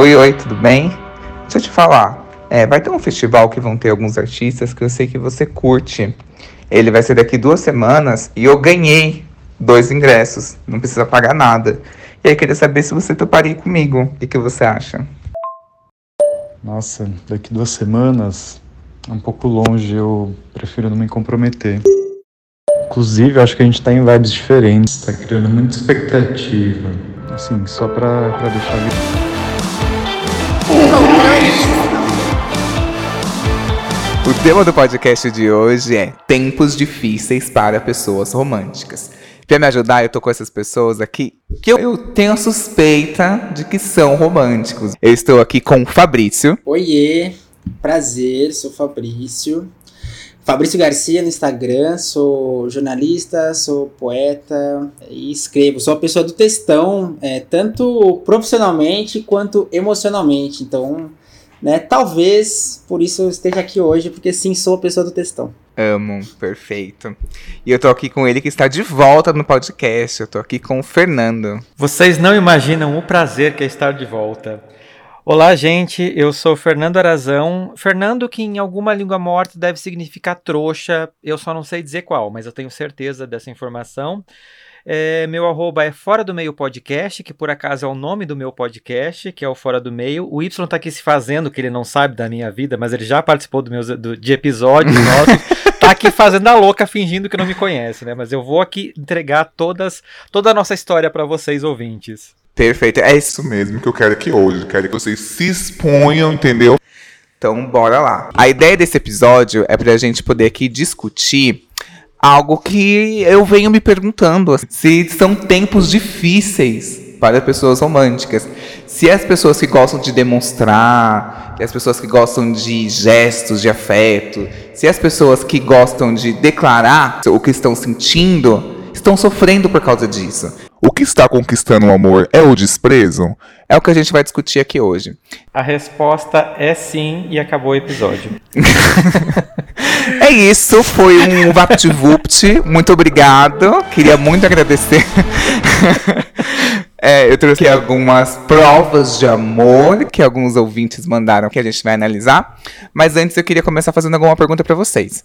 Oi, oi, tudo bem? Deixa eu te falar. É, vai ter um festival que vão ter alguns artistas que eu sei que você curte. Ele vai ser daqui duas semanas e eu ganhei dois ingressos. Não precisa pagar nada. E aí queria saber se você toparia comigo. O que, você acha? Nossa, daqui duas semanas é um pouco longe, eu prefiro não me comprometer. Inclusive, acho que a gente tá em vibes diferentes, tá criando muita expectativa. Assim, só pra, pra deixar O tema do podcast de hoje é Tempos difíceis para pessoas românticas. Pra me ajudar, eu tô com essas pessoas aqui que eu, tenho a suspeita de que são românticos. Eu estou aqui com o Fabrício. Oiê, prazer, sou Fabrício. Fabrício Garcia no Instagram, sou jornalista, sou poeta e escrevo. Sou a pessoa do textão, é, tanto profissionalmente quanto emocionalmente. Então, né, talvez por isso eu esteja aqui hoje, porque sim, sou a pessoa do textão. Amo, perfeito. E eu tô aqui com ele que está de volta no podcast. Eu tô aqui com o Fernando. Vocês não imaginam o prazer que é estar de volta. Olá, gente. Eu sou Fernando Arazão. Fernando, que em alguma língua morta deve significar trouxa. Eu só não sei dizer qual, mas eu tenho certeza dessa informação. É, meu arroba é Fora do Meio Podcast, que por acaso é o nome do meu podcast, que é o Fora do Meio. O Y tá aqui se fazendo, que ele não sabe da minha vida, mas ele já participou do meus, do, de episódios nossos. tá aqui fazendo a louca, fingindo que não me conhece, né? Mas eu vou aqui entregar todas, toda a nossa história para vocês, ouvintes. Perfeito, é isso mesmo que eu quero aqui hoje. Quero que vocês se exponham, entendeu? Então, bora lá. A ideia desse episódio é pra gente poder aqui discutir algo que eu venho me perguntando: assim, se são tempos difíceis para pessoas românticas. Se as pessoas que gostam de demonstrar, se as pessoas que gostam de gestos de afeto, se as pessoas que gostam de declarar o que estão sentindo, estão sofrendo por causa disso. O que está conquistando o amor é o desprezo? É o que a gente vai discutir aqui hoje. A resposta é sim e acabou o episódio. é isso, foi um VaptVupt. Muito obrigado. Queria muito agradecer. É, eu trouxe algumas provas de amor que alguns ouvintes mandaram que a gente vai analisar. Mas antes eu queria começar fazendo alguma pergunta para vocês.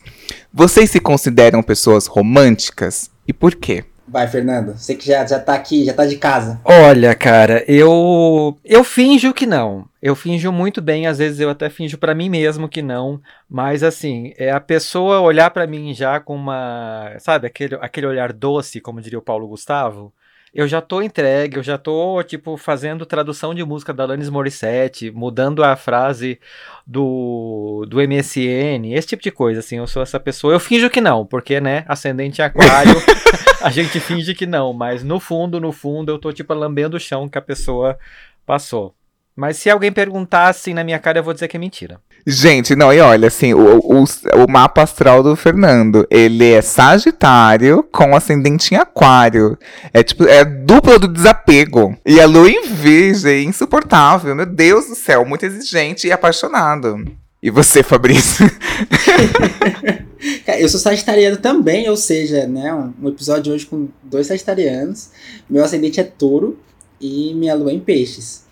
Vocês se consideram pessoas românticas e por quê? Vai, Fernando. Você que já, já tá aqui, já tá de casa. Olha, cara, eu eu finjo que não. Eu finjo muito bem, às vezes eu até finjo para mim mesmo que não, mas assim, é a pessoa olhar para mim já com uma, sabe, aquele, aquele olhar doce, como diria o Paulo Gustavo, eu já tô entregue, eu já tô, tipo, fazendo tradução de música da Alanis Morissette, mudando a frase do, do MSN, esse tipo de coisa, assim, eu sou essa pessoa. Eu finjo que não, porque, né, ascendente aquário, a gente finge que não, mas no fundo, no fundo, eu tô, tipo, lambendo o chão que a pessoa passou. Mas se alguém perguntar assim na minha cara, eu vou dizer que é mentira. Gente, não, e olha, assim, o, o, o, mapa astral do Fernando, ele é Sagitário com ascendente em Aquário. É tipo, é dupla do desapego. E a lua em Virgem, insuportável. Meu Deus do céu, muito exigente e apaixonado. E você, Fabrício? eu sou sagitariano também, ou seja, né, um episódio hoje com dois sagitarianos. Meu ascendente é touro e minha lua é em peixes.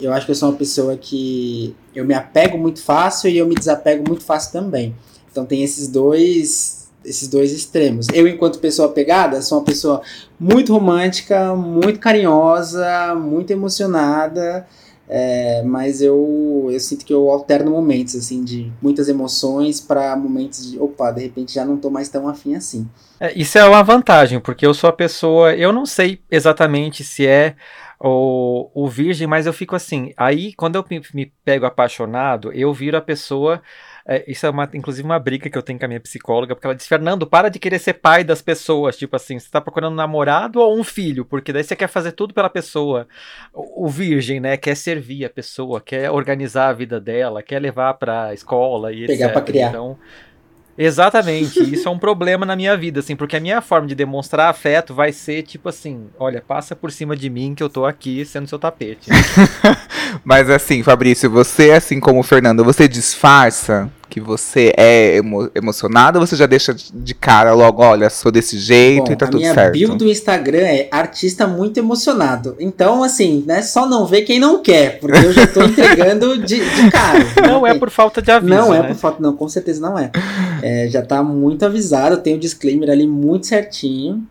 Eu acho que eu sou uma pessoa que eu me apego muito fácil e eu me desapego muito fácil também. Então tem esses dois esses dois extremos. Eu, enquanto pessoa apegada, sou uma pessoa muito romântica, muito carinhosa, muito emocionada, é, mas eu, eu sinto que eu alterno momentos, assim, de muitas emoções para momentos de, opa, de repente já não tô mais tão afim assim. É, isso é uma vantagem, porque eu sou a pessoa, eu não sei exatamente se é o, o virgem, mas eu fico assim. Aí, quando eu me, me pego apaixonado, eu viro a pessoa. É, isso é uma, inclusive uma briga que eu tenho com a minha psicóloga, porque ela diz: Fernando, para de querer ser pai das pessoas. Tipo assim, você tá procurando um namorado ou um filho? Porque daí você quer fazer tudo pela pessoa. O, o virgem, né? Quer servir a pessoa, quer organizar a vida dela, quer levar pra escola e Pegar etc. Pra criar. Então. Exatamente, isso é um problema na minha vida, assim, porque a minha forma de demonstrar afeto vai ser tipo assim: olha, passa por cima de mim que eu tô aqui sendo seu tapete. Mas assim, Fabrício, você, assim como o Fernando, você disfarça que você é emo emocionado ou você já deixa de cara logo, olha, sou desse jeito Bom, e tá tudo certo? A minha bio do Instagram é artista muito emocionado. Então, assim, né, só não vê quem não quer, porque eu já tô entregando de, de cara. Não é por falta de aviso, Não é né? por falta, não, com certeza não é. é já tá muito avisado, tem o disclaimer ali muito certinho.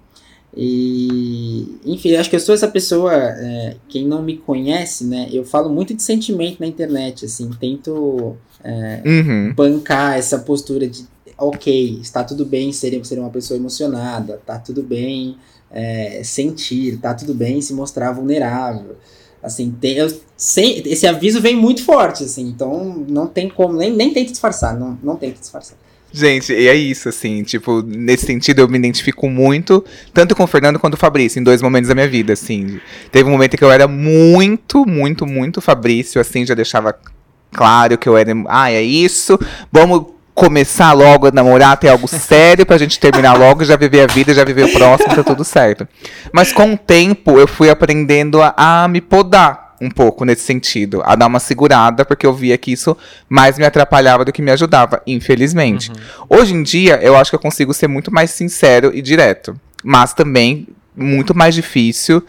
E, enfim, acho que eu sou essa pessoa, é, quem não me conhece, né, eu falo muito de sentimento na internet, assim, tento é, uhum. bancar essa postura de, ok, está tudo bem ser, ser uma pessoa emocionada, tá tudo bem é, sentir, tá tudo bem se mostrar vulnerável, assim, tem, eu, sem, esse aviso vem muito forte, assim, então não tem como, nem, nem tente disfarçar, não, não tente disfarçar. Gente, e é isso, assim, tipo, nesse sentido eu me identifico muito, tanto com o Fernando quanto com o Fabrício, em dois momentos da minha vida, assim. Teve um momento que eu era muito, muito, muito Fabrício, assim, já deixava claro que eu era, ah, é isso, vamos começar logo a namorar, ter algo sério pra gente terminar logo, já viver a vida, já viver o próximo, tá tudo certo. Mas com o tempo eu fui aprendendo a, a me podar um pouco nesse sentido, a dar uma segurada, porque eu via que isso mais me atrapalhava do que me ajudava, infelizmente. Uhum. Hoje em dia, eu acho que eu consigo ser muito mais sincero e direto, mas também muito mais difícil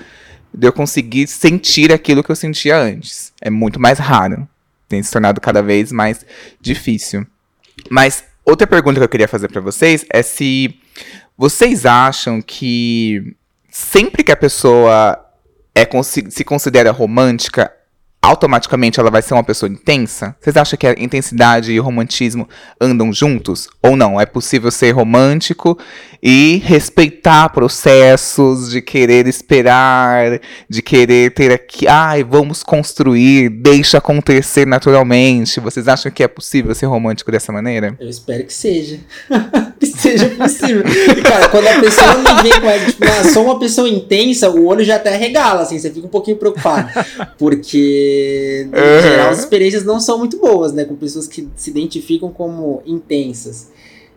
de eu conseguir sentir aquilo que eu sentia antes. É muito mais raro. Tem se tornado cada vez mais difícil. Mas outra pergunta que eu queria fazer para vocês é se vocês acham que sempre que a pessoa é, se considera romântica, automaticamente ela vai ser uma pessoa intensa? Vocês acham que a intensidade e o romantismo andam juntos? Ou não? É possível ser romântico e respeitar processos, de querer esperar, de querer ter aqui, ai, vamos construir, deixa acontecer naturalmente. Vocês acham que é possível ser romântico dessa maneira? Eu espero que seja. que seja possível. Cara, quando a pessoa me vem com a, tipo, ah, sou uma pessoa intensa, o olho já até regala, assim, você fica um pouquinho preocupado. Porque, em uhum. geral, as experiências não são muito boas, né? Com pessoas que se identificam como intensas.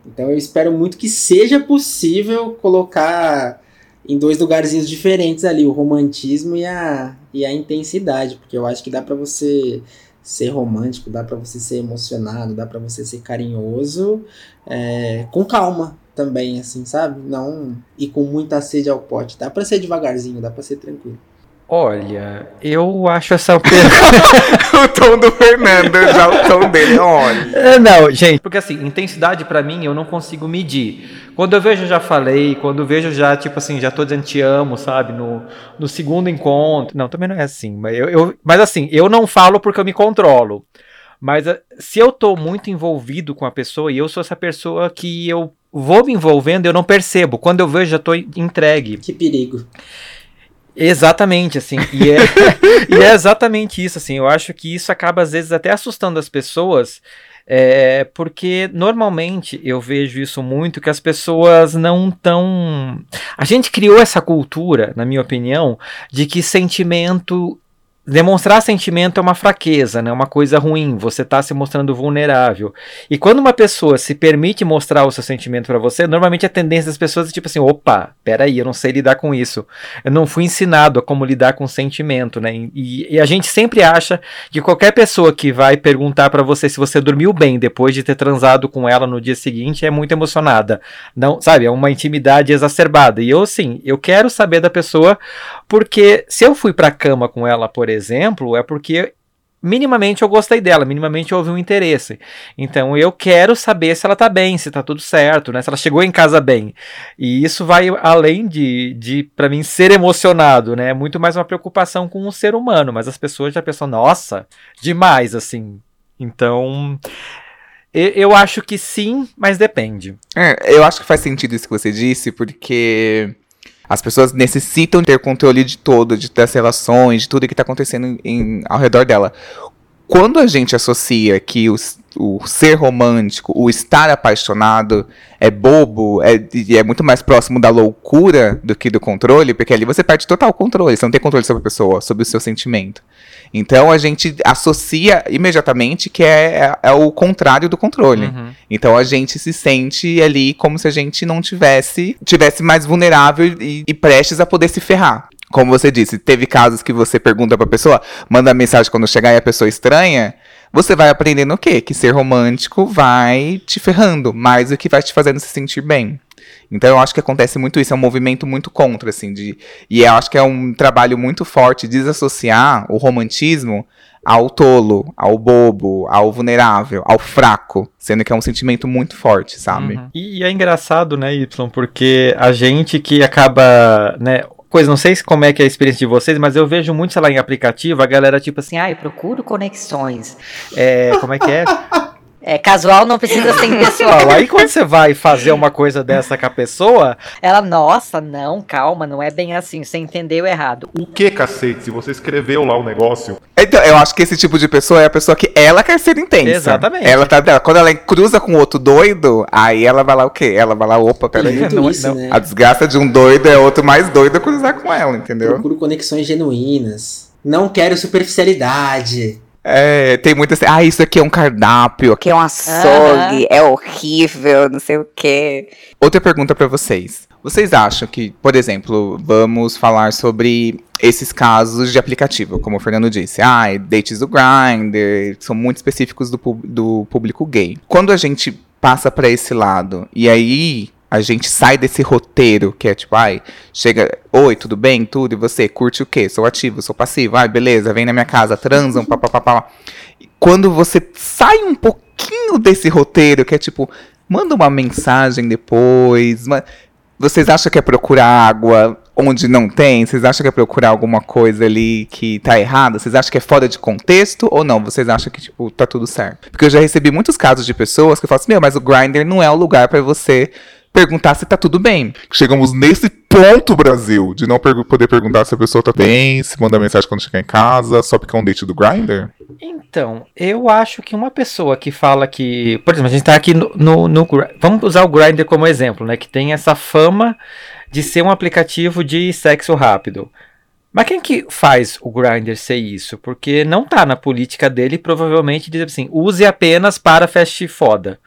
Então eu espero muito que seja possível colocar em dois lugarzinhos diferentes ali o romantismo e a, e a intensidade, porque eu acho que dá para você ser romântico, dá para você ser emocionado, dá para você ser carinhoso, é, com calma também, assim, sabe? Não ir com muita sede ao pote. Dá para ser devagarzinho, dá para ser tranquilo. Olha, eu acho essa o tom do Fernando, já o tom dele, olha. É, não, gente, porque assim, intensidade para mim eu não consigo medir. Quando eu vejo, já falei, quando eu vejo já, tipo assim, já tô dizendo te amo, sabe? No, no segundo encontro. Não, também não é assim. Mas, eu, eu, mas assim, eu não falo porque eu me controlo. Mas eh, se eu tô muito envolvido com a pessoa e eu sou essa pessoa que eu vou me envolvendo, eu não percebo. Quando eu vejo, já tô entregue. Que perigo. Exatamente, assim, e é, e é exatamente isso, assim, eu acho que isso acaba às vezes até assustando as pessoas, é, porque normalmente eu vejo isso muito que as pessoas não tão. A gente criou essa cultura, na minha opinião, de que sentimento demonstrar sentimento é uma fraqueza, né? Uma coisa ruim. Você está se mostrando vulnerável. E quando uma pessoa se permite mostrar o seu sentimento para você, normalmente a tendência das pessoas é tipo assim: opa, peraí, eu não sei lidar com isso. Eu não fui ensinado a como lidar com sentimento, né? E, e a gente sempre acha que qualquer pessoa que vai perguntar para você se você dormiu bem depois de ter transado com ela no dia seguinte é muito emocionada. Não, sabe? É uma intimidade exacerbada. E eu, sim, eu quero saber da pessoa porque se eu fui pra cama com ela, por exemplo, é porque minimamente eu gostei dela, minimamente houve um interesse. Então eu quero saber se ela tá bem, se tá tudo certo, né? Se ela chegou em casa bem. E isso vai além de, de para mim, ser emocionado, né? É muito mais uma preocupação com o ser humano, mas as pessoas já pensam, nossa, demais, assim. Então. Eu acho que sim, mas depende. É, eu acho que faz sentido isso que você disse, porque as pessoas necessitam ter controle de todo, de das relações, de tudo que está acontecendo em, ao redor dela. Quando a gente associa que o ser romântico, o estar apaixonado é bobo, é, é muito mais próximo da loucura do que do controle, porque ali você perde total controle, você não tem controle sobre a pessoa, sobre o seu sentimento. Então a gente associa imediatamente que é, é, é o contrário do controle. Uhum. Então a gente se sente ali como se a gente não tivesse tivesse mais vulnerável e, e prestes a poder se ferrar. Como você disse, teve casos que você pergunta pra pessoa, manda mensagem quando chegar e a pessoa estranha, você vai aprendendo o quê? Que ser romântico vai te ferrando mais do que vai te fazendo se sentir bem. Então eu acho que acontece muito isso, é um movimento muito contra, assim, de. E eu acho que é um trabalho muito forte desassociar o romantismo ao tolo, ao bobo, ao vulnerável, ao fraco, sendo que é um sentimento muito forte, sabe? Uhum. E, e, é engraçado, né, Y, porque a gente que acaba, né, coisa, não sei como é que é a experiência de vocês, mas eu vejo muito, sei lá, em aplicativo, a galera tipo assim, ai, procuro conexões. É, como é que é? É, casual não precisa ser impessoal. Aí quando você vai fazer uma coisa dessa com a pessoa. Ela, nossa, não, calma, não é bem assim, você entendeu errado. O que, cacete? Se você escreveu lá o negócio. Então, eu acho que esse tipo de pessoa é a pessoa que ela quer ser intensa. Exatamente. Ela tá, quando ela cruza com outro doido, aí ela vai lá o quê? Ela vai lá, opa, peraí. Não, isso, não. Né? A desgraça de um doido é outro mais doido cruzar com ela, entendeu? Procuro conexões genuínas. Não quero superficialidade. É, tem muita assim, ah, isso aqui é um cardápio. Que é um açougue, é horrível, não sei o quê. Outra pergunta para vocês. Vocês acham que, por exemplo, vamos falar sobre esses casos de aplicativo, como o Fernando disse, ah, dates do Grindr, são muito específicos do, do público gay. Quando a gente passa para esse lado, e aí a gente sai desse roteiro que é tipo, ai, chega, oi, tudo bem, tudo, e você curte o quê? Sou ativo, sou passivo, ai, beleza, vem na minha casa, transam, papapá. Quando você sai um pouquinho desse roteiro que é tipo, manda uma mensagem depois, vocês acham que é procurar água onde não tem? Vocês acham que é procurar alguma coisa ali que tá errada? Vocês acham que é fora de contexto ou não? Vocês acham que, tipo, tá tudo certo? Porque eu já recebi muitos casos de pessoas que falam assim, meu, mas o Grindr não é o lugar para você perguntar se tá tudo bem. Chegamos nesse ponto, Brasil, de não per poder perguntar se a pessoa tá bem, se manda mensagem quando chegar em casa, só porque é um date do Grindr? Então, eu acho que uma pessoa que fala que. Por exemplo, a gente tá aqui no. no, no vamos usar o Grindr como exemplo, né? Que tem essa fama de ser um aplicativo de sexo rápido. Mas quem que faz o Grindr ser isso? Porque não tá na política dele, provavelmente diz assim: use apenas para fast foda.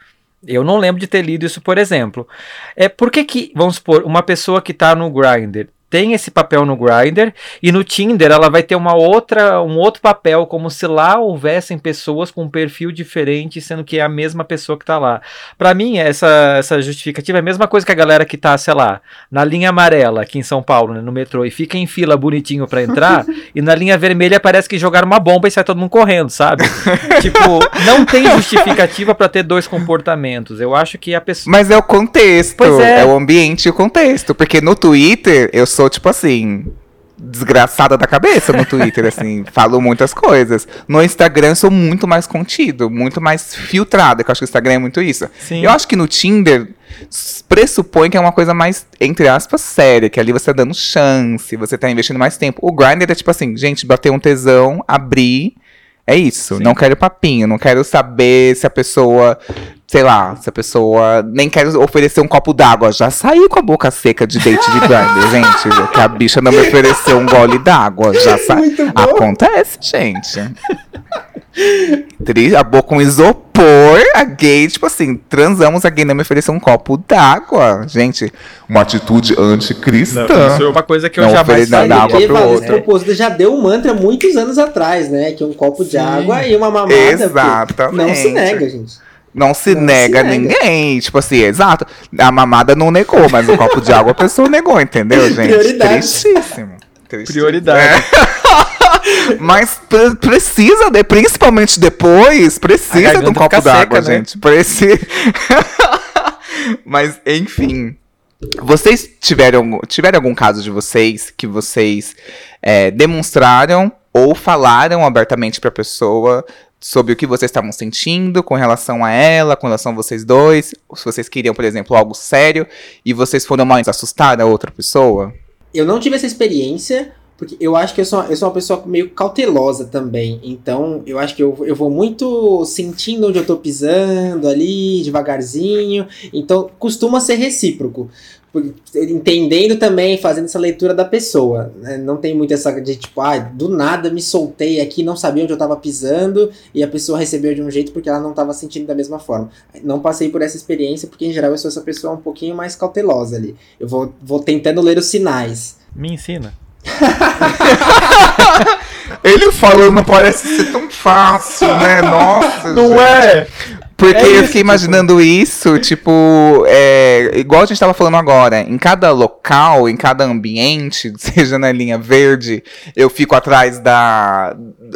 Eu não lembro de ter lido isso, por exemplo. É por que que, vamos supor, uma pessoa que está no Grindr tem esse papel no Grindr e no Tinder ela vai ter uma outra, um outro papel, como se lá houvessem pessoas com um perfil diferente, sendo que é a mesma pessoa que está lá. Para mim, essa, essa justificativa é a mesma coisa que a galera que tá, sei lá, na linha amarela aqui em São Paulo, né, no metrô, e fica em fila bonitinho para entrar, e na linha vermelha parece que jogaram uma bomba e sai todo mundo correndo, sabe? tipo, não tem justificativa para ter dois comportamentos. Eu acho que a pessoa. Mas é o contexto, é. é o ambiente e o contexto, porque no Twitter eu sou, tipo assim, desgraçada da cabeça no Twitter, assim, falo muitas coisas. No Instagram sou muito mais contido, muito mais filtrado, que eu acho que o Instagram é muito isso. Sim. Eu acho que no Tinder pressupõe que é uma coisa mais, entre aspas, séria, que ali você tá dando chance, você tá investindo mais tempo. O Grindr é tipo assim, gente, bater um tesão, abrir, é isso. Sim. Não quero papinho, não quero saber se a pessoa sei lá, se a pessoa nem quer oferecer um copo d'água, já saiu com a boca seca de date de Grindr, gente. Que a bicha não me ofereceu um gole d'água, já saiu. Acontece, gente. A boca com isopor, a gay, tipo assim, transamos, a gay não me ofereceu um copo d'água. Gente, uma atitude anticristã. Não, isso é uma coisa que eu não jamais faria. Água pro outro. propósito já deu um mantra muitos anos atrás, né? Que um copo Sim. de água e uma mamada. Exatamente. Não se nega, gente. Não se não nega se ninguém. Tipo assim, exato. A mamada não negou, mas o copo de água a pessoa negou, entendeu, gente? Prioridade. Tristíssimo. Tristíssimo. Prioridade. É. mas precisa, de, principalmente depois, precisa de um copo d'água, né? gente. Precisa. mas, enfim. Vocês tiveram, tiveram algum caso de vocês que vocês é, demonstraram ou falaram abertamente pra pessoa sobre o que vocês estavam sentindo com relação a ela, com relação a vocês dois, se vocês queriam, por exemplo, algo sério e vocês foram mais assustar a outra pessoa? Eu não tive essa experiência, porque eu acho que eu sou, eu sou uma pessoa meio cautelosa também. Então, eu acho que eu, eu vou muito sentindo onde eu tô pisando ali, devagarzinho. Então, costuma ser recíproco entendendo também, fazendo essa leitura da pessoa. Né? Não tem muito essa de tipo, ah, do nada me soltei aqui, não sabia onde eu estava pisando e a pessoa recebeu de um jeito porque ela não estava sentindo da mesma forma. Não passei por essa experiência porque, em geral, eu sou essa pessoa um pouquinho mais cautelosa ali. Eu vou, vou tentando ler os sinais. Me ensina. Ele falando não parece ser tão fácil, né? Nossa. Não gente. é? Porque É eu fiquei imaginando isso, tipo, é, igual a gente tava falando agora, em cada local, em cada ambiente, seja na linha verde, eu fico atrás da.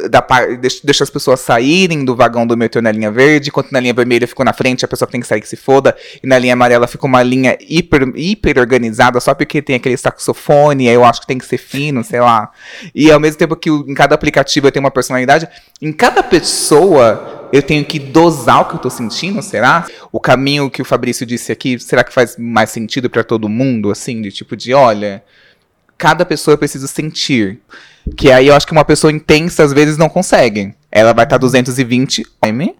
da deixo, deixo as pessoas saírem do vagão do metrô na linha verde, enquanto na linha vermelha eu fico na frente, a pessoa que tem que sair que se foda, e na linha amarela fica uma linha hiper, hiper organizada, só porque tem aquele saxofone, aí eu acho que tem que ser fino, sei lá. E ao mesmo tempo que em cada aplicativo eu tenho uma personalidade, em cada pessoa eu tenho que dosar o que eu tô sentindo, será? O caminho que o Fabrício disse aqui, será que faz mais sentido pra todo mundo, assim, de tipo de, olha, cada pessoa eu preciso sentir. Que aí eu acho que uma pessoa intensa às vezes não consegue. Ela vai estar 220 m,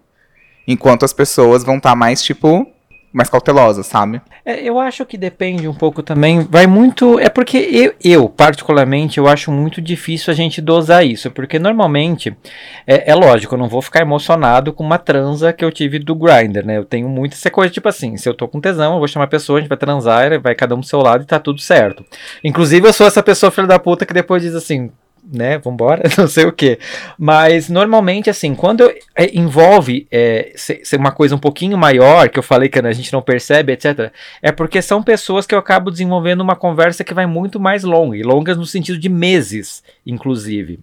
enquanto as pessoas vão estar mais tipo mais cautelosas, sabe? É, eu acho que depende um pouco também. Vai muito. É porque eu, eu, particularmente, eu acho muito difícil a gente dosar isso. Porque normalmente, é, é lógico, eu não vou ficar emocionado com uma transa que eu tive do Grindr, né? Eu tenho muito essa coisa, tipo assim, se eu tô com tesão, eu vou chamar a pessoa, a gente vai transar, vai cada um do seu lado e tá tudo certo. Inclusive, eu sou essa pessoa filha da puta que depois diz assim. Né, vambora, não sei o que. Mas normalmente, assim, quando eu- é, envolve é, ser, ser uma coisa um pouquinho maior, que eu falei que a gente não percebe, etc., é porque são pessoas que eu acabo desenvolvendo uma conversa que vai muito mais longa, e longas no sentido de meses, inclusive.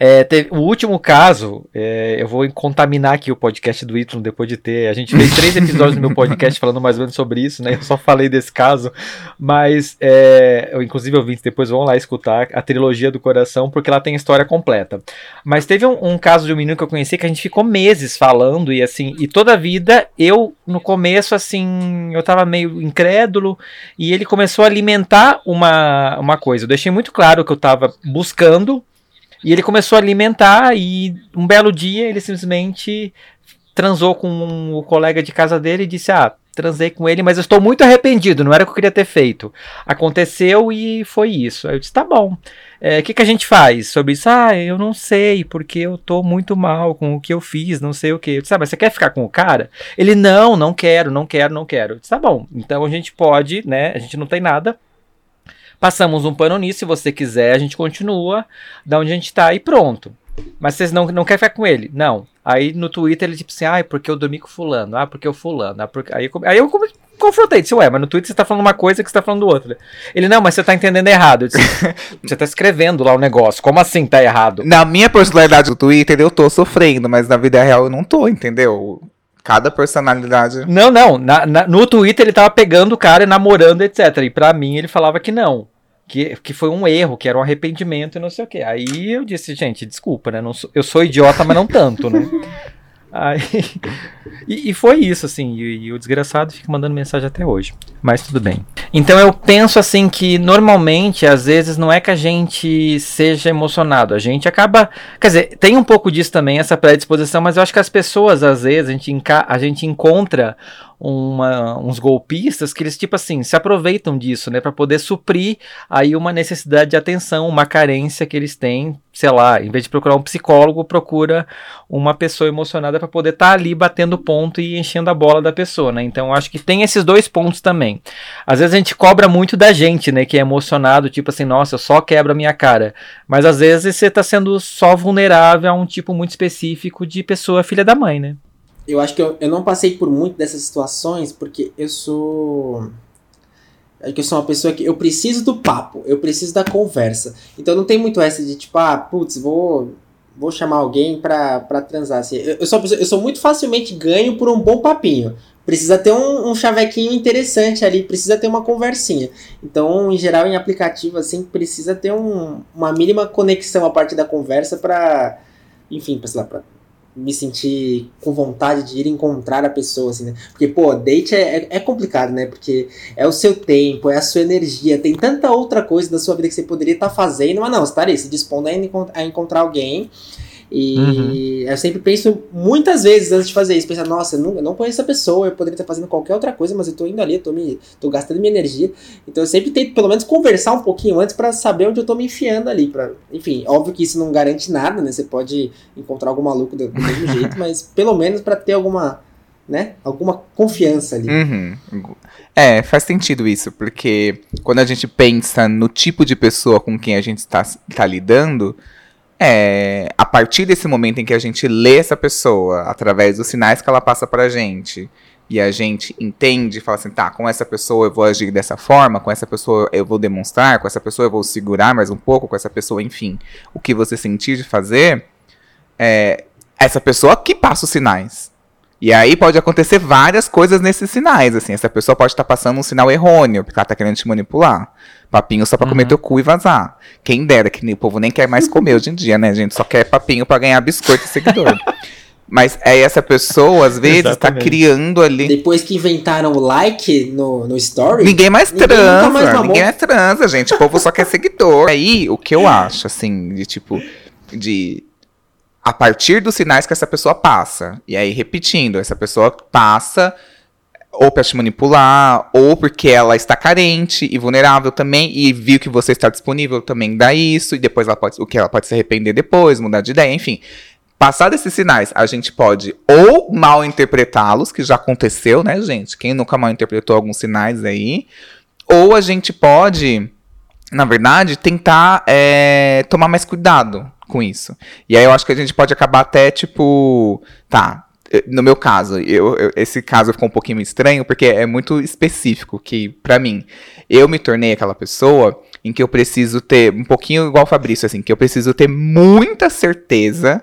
É, teve- o último caso, é, eu vou contaminar aqui o podcast do Y depois de ter. A gente fez três episódios no meu podcast falando mais ou menos sobre isso, né? Eu só falei desse caso, mas é, eu, inclusive ouvintes depois vão lá escutar a trilogia do coração, porque ela tem a história completa. Mas teve um, um caso de um menino que eu conheci que a gente ficou meses falando, e assim, e toda a vida eu, no começo, assim, eu tava meio incrédulo, e ele começou a alimentar uma, uma coisa. Eu deixei muito claro que eu tava buscando, e ele começou a alimentar, e um belo dia ele simplesmente transou com o colega de casa dele e disse: Ah, transei com ele, mas eu estou muito arrependido, não era o que eu queria ter feito. Aconteceu e foi isso. Aí eu disse: Tá bom. É, O que, que a gente faz sobre isso? Ah, eu não sei, porque eu tô muito mal com o que eu fiz, não sei o que. Eu disse, ah, mas você quer ficar com o cara? Ele, não, não quero, não quero, não quero. Eu disse, tá bom, então a gente pode, né? A gente não tem nada. Passamos um pano nisso, se você quiser, a gente continua da onde a gente tá e pronto. Mas vocês não, não querem ficar com ele? Não. Aí no Twitter ele tipo assim, ah, porque eu dormi com fulano, ah, porque eu fulano, ah, porque... Aí, eu, aí eu confrontei, disse, ué, mas no Twitter você tá falando uma coisa que você tá falando outra. Ele, não, mas você tá entendendo errado. Eu disse, você tá escrevendo lá o negócio, como assim tá errado? Na minha personalidade do Twitter eu tô sofrendo, mas na vida real eu não tô, entendeu? Cada personalidade. Não, não. na- na- no Twitter ele tava pegando o cara e namorando, etc. E pra mim ele falava que não. Que, que foi um erro, que era um arrependimento e não sei o quê. Aí eu disse, gente, desculpa, né? sou- eu sou idiota, mas não tanto, né? Aí, e, e foi isso, assim. E, e o desgraçado fica mandando mensagem até hoje. Mas tudo bem. Então eu penso assim que normalmente, às vezes, não é que a gente seja emocionado. A gente acaba. Quer dizer, tem um pouco disso também, essa predisposição, mas eu acho que as pessoas, às vezes, a gente, a gente encontra uma- uns golpistas que eles, tipo assim, se aproveitam disso, né? Pra poder suprir aí uma necessidade de atenção, uma carência que eles têm. Sei lá, em vez de procurar um psicólogo, procura uma pessoa emocionada pra poder estar ali batendo ponto e enchendo a bola da pessoa, né? Então acho que tem esses dois pontos também. Às vezes a gente cobra muito da gente, né? Que é emocionado, tipo assim, nossa, eu só quebro a minha cara. Mas às vezes você tá sendo só vulnerável a um tipo muito específico de pessoa filha da mãe, né? Eu acho que eu, eu não passei por muito dessas situações porque eu sou. É que eu sou uma pessoa que eu preciso do papo, eu preciso da conversa. Então não tem muito essa de tipo, ah, putz, vou, vou chamar alguém pra, pra transar. Assim, eu, eu, sou pessoa- eu sou muito facilmente ganho por um bom papinho. Precisa ter um, um chavequinho interessante ali, precisa ter uma conversinha. Então, em geral, em aplicativo, assim, precisa ter um- uma mínima conexão a partir da conversa pra, enfim, pra, sei lá, pra me sentir com vontade de ir encontrar a pessoa, assim, né? Porque, pô, date é, é, é complicado, né? Porque é o seu tempo, é a sua energia, tem tanta outra coisa da sua vida que você poderia estar fazendo, mas não, você tá ali, se dispondo a, encont- a encontrar alguém. E eu sempre penso muitas vezes antes de fazer isso, pensar, nossa, eu não, eu não conheço essa pessoa, eu poderia estar fazendo qualquer outra coisa, mas eu tô indo ali, eu tô, me, tô gastando minha energia. Então eu sempre tento pelo menos conversar um pouquinho antes pra saber onde eu tô me enfiando ali. Pra, enfim, óbvio que isso não garante nada, né? Você pode encontrar algum maluco do, do mesmo jeito, mas pelo menos pra ter alguma, né? Alguma confiança ali. Uhum. É, faz sentido isso, porque quando a gente pensa no tipo de pessoa com quem a gente está tá lidando, é, a partir desse momento em que a gente lê essa pessoa, através dos sinais que ela passa pra gente, e a gente entende, fala assim, tá, com essa pessoa eu vou agir dessa forma, com essa pessoa eu vou demonstrar, com essa pessoa eu vou segurar mais um pouco, com essa pessoa, enfim, o que você sentir de fazer, é essa pessoa que passa os sinais. E aí pode acontecer várias coisas nesses sinais, assim. Essa pessoa pode estar passando um sinal errôneo, porque ela tá querendo te manipular. Papinho só pra Uhum. comer teu cu e vazar. Quem dera, que o povo nem quer mais comer hoje em dia, né, gente? Só quer papinho pra ganhar biscoito e seguidor. Mas aí essa pessoa, às vezes, tá Exatamente. criando ali. Depois que inventaram o like no, no story, Ninguém mais Ninguém transa, mais ninguém mais transa, gente. O povo só quer seguidor. Aí, o que eu acho, assim, de tipo, de. A partir dos sinais que essa pessoa passa. E aí, repetindo, essa pessoa passa ou pra te manipular, ou porque ela está carente e vulnerável também, e viu que você está disponível também dá isso, e depois ela pode, o que ela pode se arrepender depois, mudar de ideia, enfim. Passar desses sinais, a gente pode ou mal interpretá-los, que já aconteceu, né, gente? Quem nunca mal interpretou alguns sinais aí, ou a gente pode, na verdade, tentar é, tomar mais cuidado com isso. E aí eu acho que a gente pode acabar até, tipo, tá. Eh, No meu caso, eu, eu- esse caso ficou um pouquinho estranho, porque é muito específico, que, pra mim, eu me tornei aquela pessoa em que eu preciso ter, um pouquinho igual o Fabrício, assim, que eu preciso ter muita certeza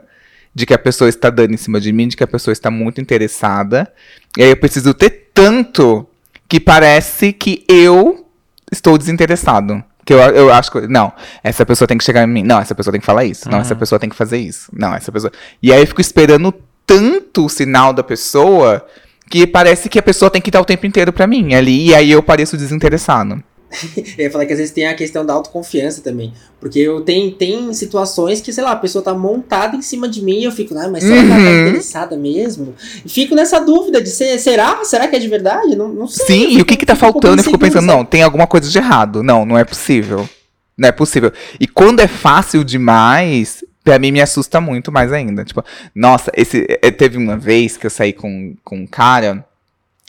de que a pessoa está dando em cima de mim, de que a pessoa está muito interessada. E aí eu preciso ter tanto que parece que eu estou desinteressado. Que eu, eu acho que. Não, essa pessoa tem que chegar em mim. Não, essa pessoa tem que falar isso. Não, essa pessoa tem que fazer isso. Não, essa pessoa. E aí eu fico esperando tanto o sinal da pessoa que parece que a pessoa tem que dar o tempo inteiro pra mim ali. E aí eu pareço desinteressado. Eu ia falar que às vezes tem a questão da autoconfiança também. Porque eu tenho, tem situações que, sei lá, a pessoa tá montada em cima de mim e eu fico, ah, mas será que ela tá Uhum. interessada mesmo? E fico nessa dúvida de ser, será? Será que é de verdade? Não, não sei. Sim, e o que que tá fico um faltando? Eu fico pensando, não, tem alguma coisa de errado. Não, não é possível. Não é possível. E quando é fácil demais, pra mim me assusta muito mais ainda. Tipo, nossa, esse eh, teve uma vez que eu saí com, com um cara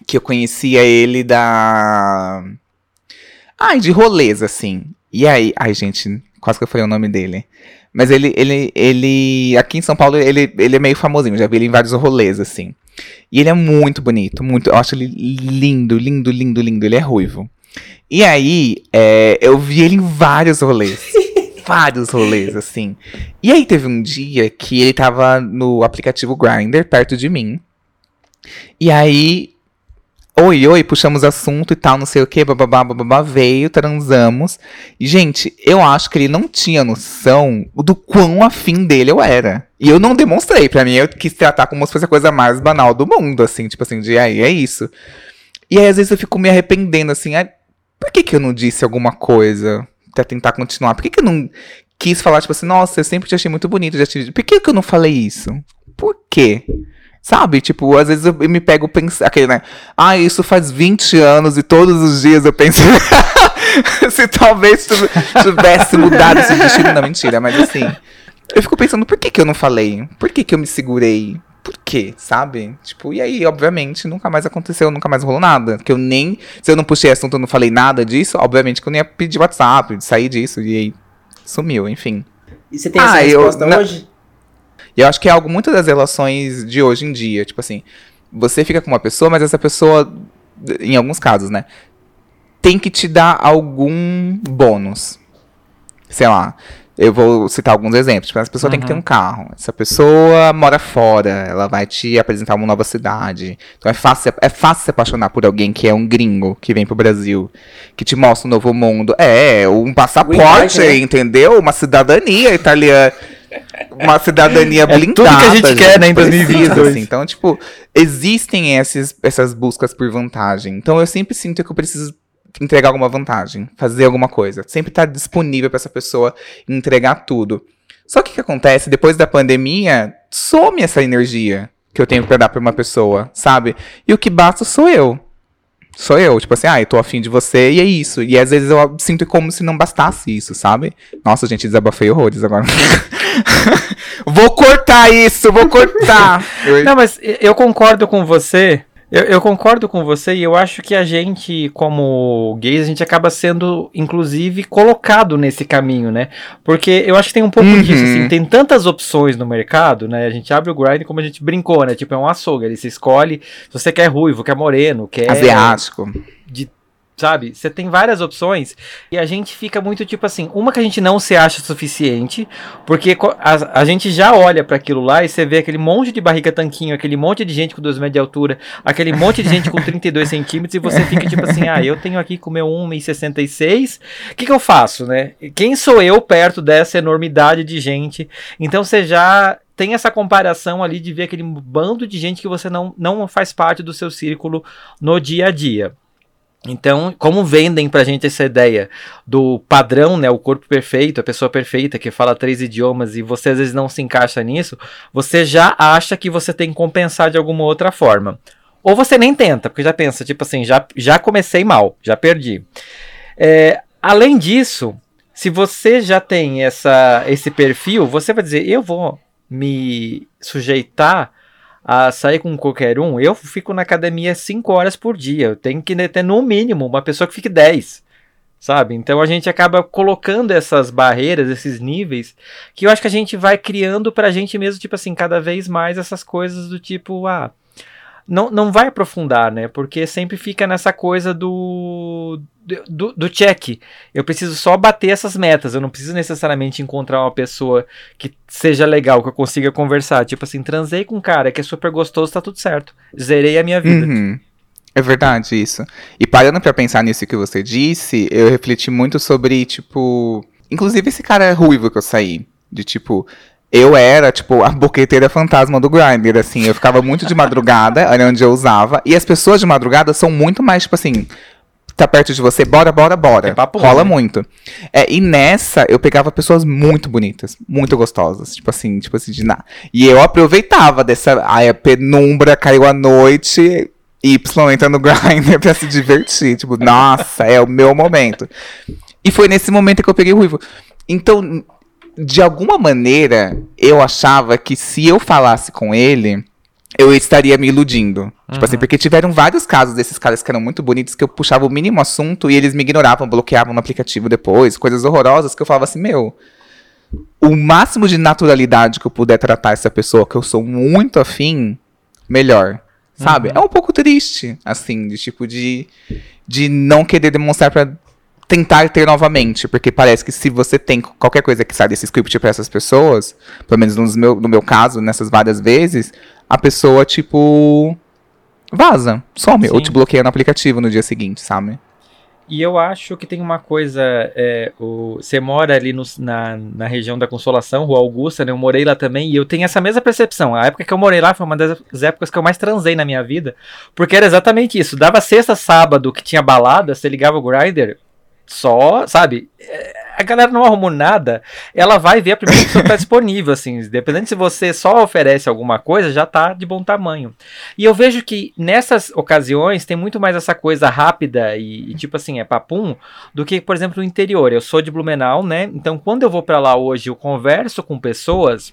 que eu conhecia ele da. Ai, de rolês, assim. E aí, ai, gente, quase que eu falei o nome dele. Mas ele, ele, ele, aqui em São Paulo, ele, ele é meio famosinho, já vi ele em vários rolês, assim. E ele é muito bonito, muito, eu acho ele lindo, lindo, lindo, lindo, ele é ruivo. E aí, é, eu vi ele em vários rolês. Vários rolês, assim. E aí teve um dia que ele tava no aplicativo Grindr, perto de mim. E aí, oi, oi, puxamos assunto e tal, não sei o que, bababá, bababá, veio, transamos. E, gente, eu acho que ele não tinha noção do quão afim dele eu era. E eu não demonstrei, pra mim eu quis tratar como se fosse a coisa mais banal do mundo, assim, tipo assim, de aí, é isso. E aí, às vezes, eu fico me arrependendo, assim, por que, que eu não disse alguma coisa pra tentar continuar? Por que, que eu não quis falar, tipo assim, nossa, eu sempre te achei muito bonito, já te... por que, que eu não falei isso? Por quê? Sabe? Tipo, às vezes eu me pego pensando, aquele, né? Ah, isso faz 20 anos e todos os dias eu penso. se talvez tivesse mudado esse destino. Não, mentira, mas assim. Eu fico pensando, por que, que eu não falei? Por que, que eu me segurei? Por quê? Sabe? Tipo, e aí, obviamente, nunca mais aconteceu, nunca mais rolou nada. Que eu nem. Se eu não puxei assunto, eu não falei nada disso, obviamente que eu não ia pedir WhatsApp, sair disso. E aí sumiu, enfim. E você tem Ah, essa eu- resposta na- hoje? E eu acho que é algo muito das relações de hoje em dia. Tipo assim, você fica com uma pessoa, mas essa pessoa, em alguns casos, né? Tem que te dar algum bônus. Sei lá. Eu vou citar alguns exemplos. Tipo, essa pessoa tem que ter um carro. Essa pessoa mora fora. Ela vai te apresentar uma nova cidade. Então é fácil, é fácil se apaixonar por alguém que é um gringo, que vem pro Brasil. Que te mostra um novo mundo. É, um passaporte, Green entendeu? Uma cidadania italiana. Uma cidadania É blindada. tudo que a gente quer, né, em precisa, 2022. assim. Então, tipo, existem esses, essas buscas por vantagem. Então, eu sempre sinto que eu preciso entregar alguma vantagem, fazer alguma coisa. Sempre estar disponível para essa pessoa entregar tudo. Só que o que acontece, depois da pandemia, some essa energia que eu tenho pra dar pra uma pessoa, sabe? E o que basta sou eu. Sou eu, tipo assim, ah, eu tô afim de você e é isso. E às vezes eu sinto como se não bastasse isso, sabe? Nossa, gente, desabafei horrores agora. vou cortar isso, vou cortar. Não, mas eu concordo com você Eu, eu concordo com você e eu acho que a gente, como gays, a gente acaba sendo, inclusive, colocado nesse caminho, né? Porque eu acho que tem um pouco Uhum. disso, assim, tem tantas opções no mercado, né? A gente abre o grind como a gente brincou, né? Tipo, é um açougue, ele se escolhe se você quer ruivo, quer moreno, quer Asiático. Sabe? Você tem várias opções e a gente fica muito tipo assim, uma que a gente não se acha suficiente, porque a, a gente já olha pra aquilo lá e você vê aquele monte de barriga tanquinho, aquele monte de gente com 2 metros de altura, aquele monte de gente com 32 centímetros e você fica tipo assim, ah, eu tenho aqui com o meu 1,66, o que que eu faço, né? Quem sou eu perto dessa enormidade de gente? Então você já tem essa comparação ali de ver aquele bando de gente que você não, não faz parte do seu círculo no dia a dia. Então, como vendem pra gente essa ideia do padrão, né, o corpo perfeito, a pessoa perfeita que fala três idiomas e você às vezes não se encaixa nisso, você já acha que você tem que compensar de alguma outra forma. Ou você nem tenta, porque já pensa, tipo assim, já, já comecei mal, já perdi. É, além disso, se você já tem essa, esse perfil, você vai dizer, eu vou me sujeitar a sair com qualquer um, eu fico na academia 5 horas por dia. Eu tenho que ter no mínimo uma pessoa que fique 10. Sabe? Então a gente acaba colocando essas barreiras, esses níveis, que eu acho que a gente vai criando pra gente mesmo, tipo assim, cada vez mais essas coisas do tipo, ah, não, não vai aprofundar, né? Porque sempre fica nessa coisa do, do, do check. Eu preciso só bater essas metas. Eu não preciso necessariamente encontrar uma pessoa que seja legal, que eu consiga conversar. Tipo assim, transei com um cara que é super gostoso, tá tudo certo. Zerei a minha vida. Uhum. É verdade isso. E parando pra pensar nisso que você disse, eu refleti muito sobre, tipo. Inclusive esse cara ruivo que eu saí. De tipo. Eu era, tipo, a boqueteira fantasma do Grindr, assim. Eu ficava muito de madrugada, era onde eu usava. E as pessoas de madrugada são muito mais, tipo assim. Tá perto de você, bora, bora, bora. É papo Rola né? muito. É, e nessa, eu pegava pessoas muito bonitas, muito gostosas. Tipo assim, tipo assim, de nada. E eu aproveitava dessa. Ai, a penumbra caiu à noite. Y entra no Grindr pra se divertir. Tipo, nossa, é o meu momento. E foi nesse momento que eu peguei o ruivo. Então, de alguma maneira, eu achava que se eu falasse com ele, eu estaria me iludindo. Tipo assim, porque tiveram vários casos desses caras que eram muito bonitos que eu puxava o mínimo assunto e eles me ignoravam, bloqueavam no aplicativo depois, coisas horrorosas que eu falava assim, meu. O máximo de naturalidade que eu puder tratar essa pessoa, que eu sou muito afim, melhor. Sabe? É um pouco triste, assim, de tipo de, de não querer demonstrar pra tentar ter novamente, porque parece que se você tem qualquer coisa que sai desse script pra essas pessoas, pelo menos no meu, no meu caso, nessas várias vezes, a pessoa, tipo, vaza, some, ou Sim. te bloqueia no aplicativo no dia seguinte, sabe? E eu acho que tem uma coisa. é, o, você mora ali no- na, na região da Consolação, Rua Augusta, né? Eu morei lá também e eu tenho essa mesma percepção. A época que eu morei lá foi uma das épocas que eu mais transei na minha vida. Porque era exatamente isso. Dava sexta, sábado que tinha balada, você ligava o grinder, só, sabe? É, A galera não arrumou nada, ela vai ver a primeira pessoa que tá disponível, assim. Dependendo se você só oferece alguma coisa, já tá de bom tamanho. E eu vejo que nessas ocasiões tem muito mais essa coisa rápida e, e tipo assim, é papum, do que, por exemplo, no interior. Eu sou de Blumenau, né? Então, quando eu vou pra lá hoje, eu converso com pessoas.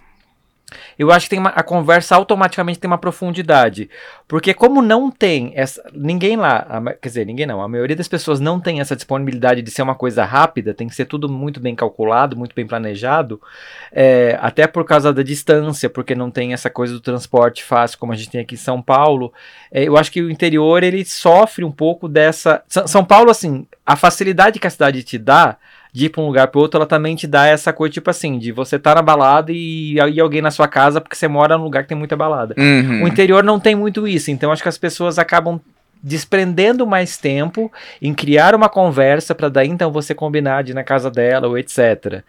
Eu acho que tem uma- a conversa automaticamente tem uma profundidade. Porque como não tem essa. Ninguém lá. a quer dizer, ninguém não. A maioria das pessoas não tem essa disponibilidade de ser uma coisa rápida. Tem que ser tudo muito bem calculado, muito bem planejado. é, até por causa da distância, porque não tem essa coisa do transporte fácil como a gente tem aqui em São Paulo. É, eu acho que o interior ele sofre um pouco dessa. São Paulo, assim, a facilidade que a cidade te dá de ir pra um lugar pro outro, ela também te dá essa coisa, tipo assim, de você tá na balada e aí alguém na sua casa porque você mora num lugar que tem muita balada. Uhum. O interior não tem muito isso, então acho que as pessoas acabam desprendendo mais tempo em criar uma conversa pra daí então você combinar de ir na casa dela ou etc.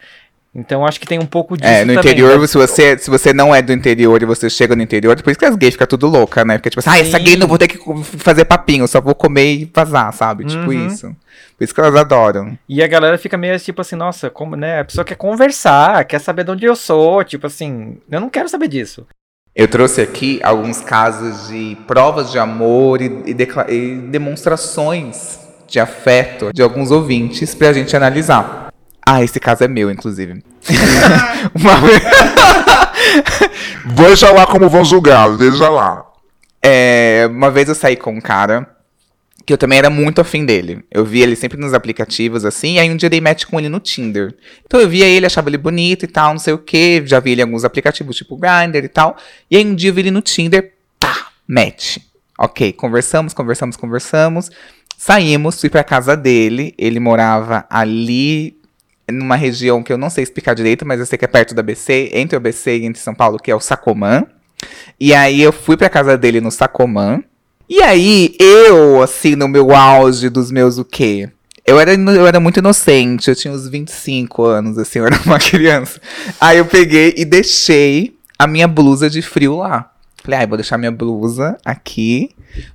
Então acho que tem um pouco disso É, no também, interior, né? se você, se você não é do interior e você chega no interior, por isso que as gays ficam tudo louca, né? Porque, tipo assim, ah, essa gay não vou ter que fazer papinho, só vou comer e vazar, sabe? Tipo Uhum. isso. Por isso que elas adoram. E a galera fica meio tipo assim, nossa, como, né? A pessoa quer conversar, quer saber de onde eu sou, tipo assim, eu não quero saber disso. Eu trouxe aqui alguns casos de provas de amor e, e e demonstrações de afeto de alguns ouvintes pra gente analisar. Ah, esse caso é meu, inclusive. Uma vez- Veja lá como vão julgar, veja lá. É, uma vez eu saí com um cara que eu também era muito afim dele. Eu via ele sempre nos aplicativos, assim, e aí um dia dei match com ele no Tinder. Então eu via ele, achava ele bonito e tal, não sei o que, já vi ele em alguns aplicativos, tipo Grindr e tal. E aí um dia eu vi ele no Tinder, pá, match. Ok, conversamos, conversamos, conversamos. Saímos, fui pra casa dele, ele morava ali numa região que eu não sei explicar direito, mas eu sei que é perto da BC, entre o BC e entre São Paulo, que é o Sacomã. E aí eu fui pra casa dele no Sacomã. E aí, eu, assim, no meu auge dos meus o quê? Eu era, eu era muito inocente, eu tinha uns 25 anos, assim, eu era uma criança. Aí eu peguei e deixei a minha blusa de frio lá. Falei, ah, eu vou deixar minha blusa aqui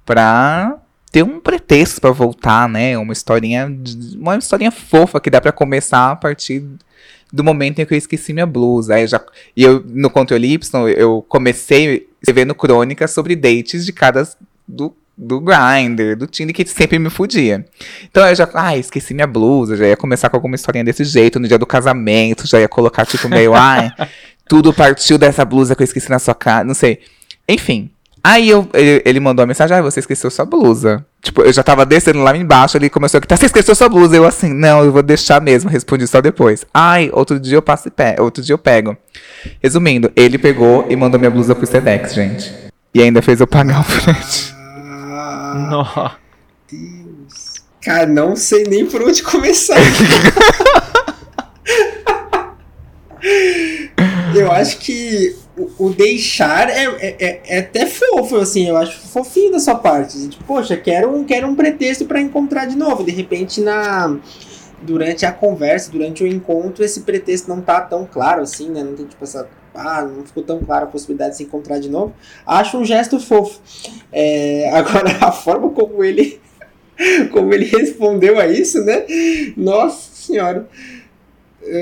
pra ter um pretexto pra voltar, né? Uma historinha, uma historinha fofa que dá pra começar a partir do momento em que eu esqueci minha blusa. Aí já, e eu, no Controle Y, eu comecei escrevendo crônicas sobre dates de cada do, do Grindr, do Tinder, que sempre me fudia. Então eu já, ah, esqueci minha blusa, já ia começar com alguma historinha desse jeito, no dia do casamento, já ia colocar tipo meio, ai, tudo partiu dessa blusa que eu esqueci na sua casa, não sei. Enfim. Aí eu, ele, ele mandou a mensagem, ah, você esqueceu sua blusa. Tipo, eu já tava descendo lá embaixo, ele começou a gritar, você esqueceu sua blusa. Eu assim, não, eu vou deixar mesmo, respondi só depois. Ai, outro dia eu passo e pego, outro dia eu pego. Resumindo, ele pegou e mandou minha blusa pro Sedex, gente. E ainda fez eu pagar o frete. Ah, Nó. Deus. Cara, não sei nem por onde começar. eu acho que o, o deixar é, é, é- é até fofo, assim, eu acho fofinho da sua parte. Tipo, poxa, quero, um- quero um pretexto pra encontrar de novo. De repente, na durante a conversa, durante o encontro, esse pretexto não tá tão claro assim, né? Não tem tipo essa. Ah, não ficou tão clara a possibilidade de se encontrar de novo. Acho um gesto fofo. É, agora, a forma como ele. Como ele respondeu a isso, né? Nossa senhora.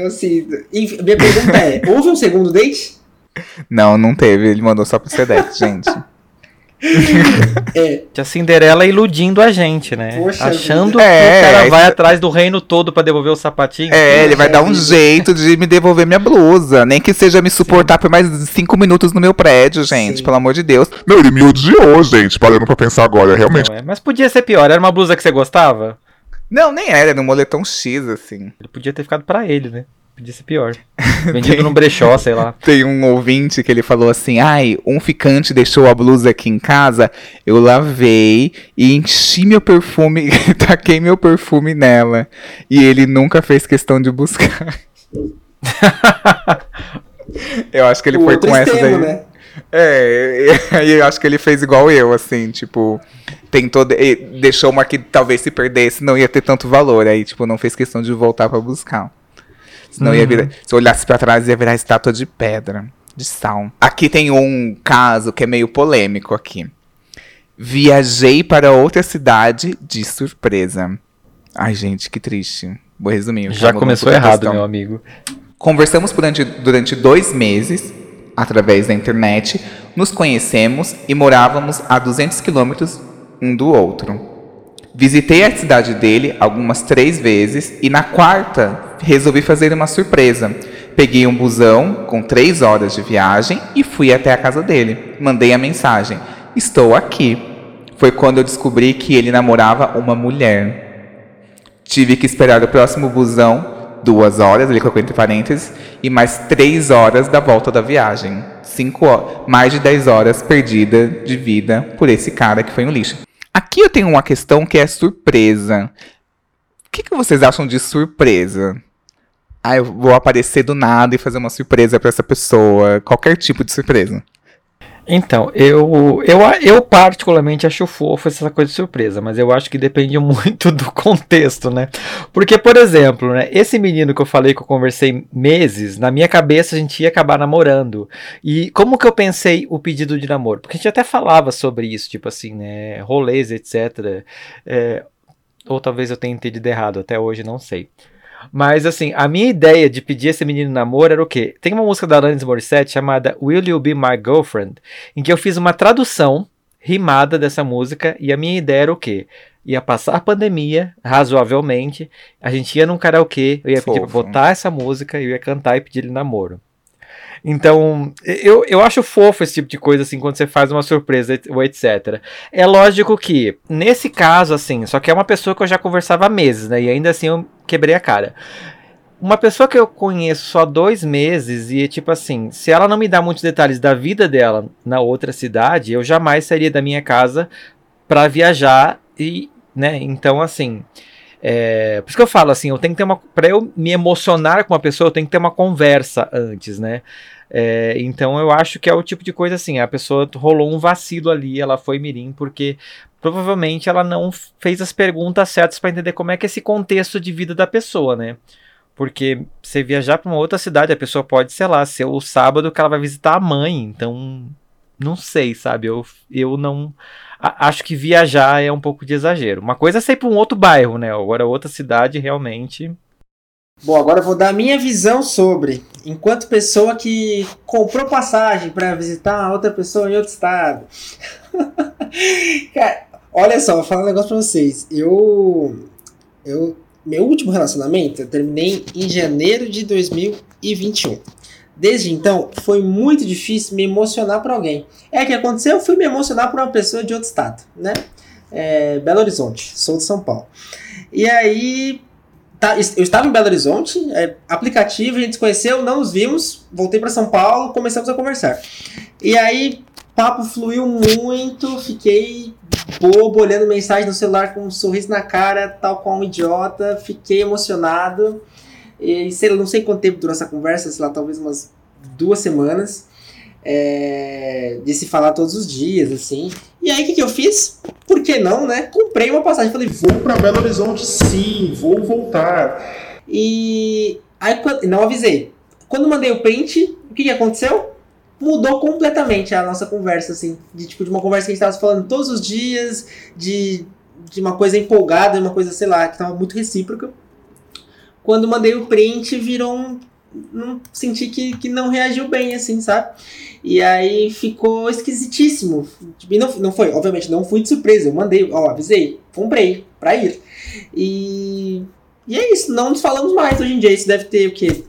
Assim, enfim, minha pergunta é: houve um segundo date? Não, não teve, ele mandou só pro Sedex, gente. É, A Cinderela iludindo a gente, né? Poxa Achando vida. que É, o cara isso- vai atrás do reino todo pra devolver o sapatinho. É, ele vai dar um vida. jeito de me devolver minha blusa. Nem que seja me suportar por mais cinco minutos no meu prédio, gente. Sim. Pelo amor de Deus. Não, ele me odiou, gente, parando pra pensar agora. Realmente, Não, é. Mas podia ser pior. Era uma blusa que você gostava? Não, nem era, era um moletom X, assim. Ele podia ter ficado pra ele, né? Podia ser pior. Vendido num brechó, sei lá. Tem um ouvinte que ele falou assim: ai, um ficante deixou a blusa aqui em casa, eu lavei e enchi meu perfume, taquei meu perfume nela. E ele nunca fez questão de buscar. eu acho que ele o foi com essa daí. né? É, e aí eu acho que ele fez igual eu, assim, tipo, tentou, de- deixou uma que talvez se perdesse, não ia ter tanto valor, aí, tipo, não fez questão de voltar pra buscar. Senão ia Uhum. virar, se eu olhasse pra trás ia virar estátua de pedra, de sal. Aqui tem um caso que é meio polêmico aqui. Viajei para outra cidade de surpresa. Ai, gente, que triste. Vou resumir. Já começou errado, questão. meu amigo. Conversamos durante, durante dois meses, através da internet, nos conhecemos e morávamos a 200 quilômetros um do outro. Visitei a cidade dele algumas três vezes e na quarta resolvi fazer uma surpresa. Peguei um busão com três horas de viagem e fui até a casa dele. Mandei a mensagem: Estou aqui. Foi quando eu descobri que ele namorava uma mulher. Tive que esperar o próximo busão, duas horas, ele colocou entre parênteses, e mais três horas da volta da viagem. Cinco horas, mais de dez horas perdida de vida por esse cara que foi um lixo. Aqui eu tenho uma questão que é surpresa. O que, que vocês acham de surpresa? Ah, eu vou aparecer do nada e fazer uma surpresa pra essa pessoa. Qualquer tipo de surpresa. Então, eu, eu, eu particularmente acho fofo essa coisa de surpresa, mas eu acho que depende muito do contexto, né? Porque, por exemplo, né, esse menino que eu falei que eu conversei meses, na minha cabeça a gente ia acabar namorando. E como que eu pensei o pedido de namoro? Porque a gente até falava sobre isso, tipo assim, né? Rolês, etc. É, ou talvez eu tenha entendido errado, até hoje não sei. Mas assim, a minha ideia de pedir esse menino namoro era o quê? Tem uma música da Alanis Morissette chamada Will You Be My Girlfriend, em que eu fiz uma tradução rimada dessa música e a minha ideia era o quê? Ia passar a pandemia, razoavelmente, a gente ia num karaokê, eu ia pedir pra Fofo. botar essa música, eu ia cantar e pedir ele namoro. Então, eu, eu acho fofo esse tipo de coisa, assim, quando você faz uma surpresa ou etc. É lógico que, nesse caso, assim, só que é uma pessoa que eu já conversava há meses, né? E ainda assim eu quebrei a cara. Uma pessoa que eu conheço só dois meses e, tipo assim, se ela não me dá muitos detalhes da vida dela na outra cidade, eu jamais sairia da minha casa para viajar e, né? Então, assim. É, por isso que eu falo assim, eu tenho que ter uma. Pra eu me emocionar com uma pessoa, eu tenho que ter uma conversa antes, né? É, então eu acho que é o tipo de coisa assim, a pessoa rolou um vacilo ali, ela foi mirim, porque provavelmente ela não fez as perguntas certas para entender como é que é esse contexto de vida da pessoa, né? Porque você viajar para uma outra cidade, a pessoa pode, sei lá, ser o sábado que ela vai visitar a mãe, então não sei, sabe? Eu, eu não acho que viajar é um pouco de exagero. Uma coisa é sair para um outro bairro, né? Agora outra cidade realmente. Bom, agora eu vou dar a minha visão sobre, enquanto pessoa que comprou passagem para visitar outra pessoa em outro estado. Cara, olha só, vou falar um negócio para vocês. Eu eu meu último relacionamento eu terminei em janeiro de 2021. Desde então, foi muito difícil me emocionar por alguém. É que aconteceu, eu fui me emocionar por uma pessoa de outro estado, né? É, Belo Horizonte, sou de São Paulo. E aí, tá, eu estava em Belo Horizonte, é, aplicativo, a gente se conheceu, não nos vimos, voltei para São Paulo, começamos a conversar. E aí, papo fluiu muito, fiquei bobo, olhando mensagem no celular com um sorriso na cara, tal qual um idiota, fiquei emocionado. E sei não sei quanto tempo durou essa conversa, sei lá, talvez umas duas semanas. É, de se falar todos os dias, assim. E aí, o que, que eu fiz? Por que não, né? Comprei uma passagem. Falei, vou para Belo Horizonte, sim, vou voltar. E aí, não avisei. Quando mandei o print, o que, que aconteceu? Mudou completamente a nossa conversa, assim. De tipo, de uma conversa que a gente estava falando todos os dias, de, de uma coisa empolgada, uma coisa, sei lá, que estava muito recíproca quando mandei o print, virou um. Não, senti que, que não reagiu bem, assim, sabe? E aí ficou esquisitíssimo. E não, não foi, obviamente, não fui de surpresa. Eu mandei, ó, avisei, comprei pra ir. E, e é isso, não nos falamos mais hoje em dia. Isso deve ter o quê?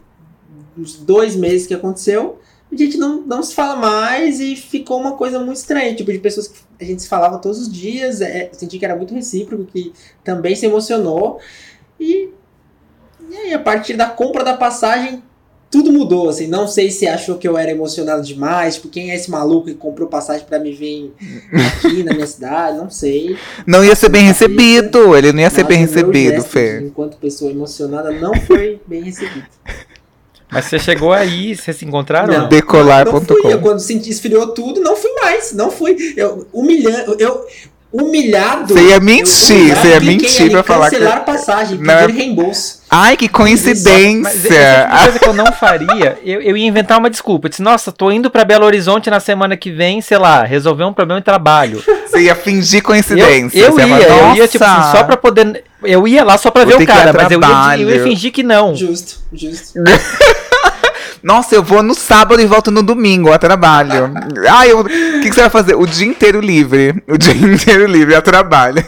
Uns dois meses que aconteceu. A gente não, não se fala mais e ficou uma coisa muito estranha. Tipo, de pessoas que a gente se falava todos os dias. É, senti que era muito recíproco, que também se emocionou. E e aí, a partir da compra da passagem, tudo mudou, assim. Não sei se achou que eu era emocionado demais. Tipo, quem é esse maluco que comprou passagem para me ver aqui na minha cidade? Não sei. Não ia ser bem recebido. Ele não ia ser bem recebido, Fê. Enquanto pessoa emocionada, não foi bem recebido. Mas você chegou aí, vocês se encontraram? Não, Decolar.com. Não, não fui. Eu, quando senti, esfriou tudo, não fui mais. Não fui. Eu, humilhando. Eu, humilhado. Você ia mentir, você ia mentir pra falar que. Cancelar passagem, pedir não. reembolso. Ai, que coincidência! Mas uma coisa que eu não faria, eu, eu ia inventar uma desculpa. Eu disse, nossa, tô indo pra Belo Horizonte na semana que vem, sei lá, resolver um problema de trabalho. Você ia fingir coincidência. Eu, eu ia, eu ia, tipo assim, só pra poder. Eu ia lá só pra Vou ver o cara, mas eu ia, eu ia fingir que não. Justo, justo. Nossa, eu vou no sábado e volto no domingo a trabalho. Ai, o que, que você vai fazer? O dia inteiro livre. O dia inteiro livre a trabalho.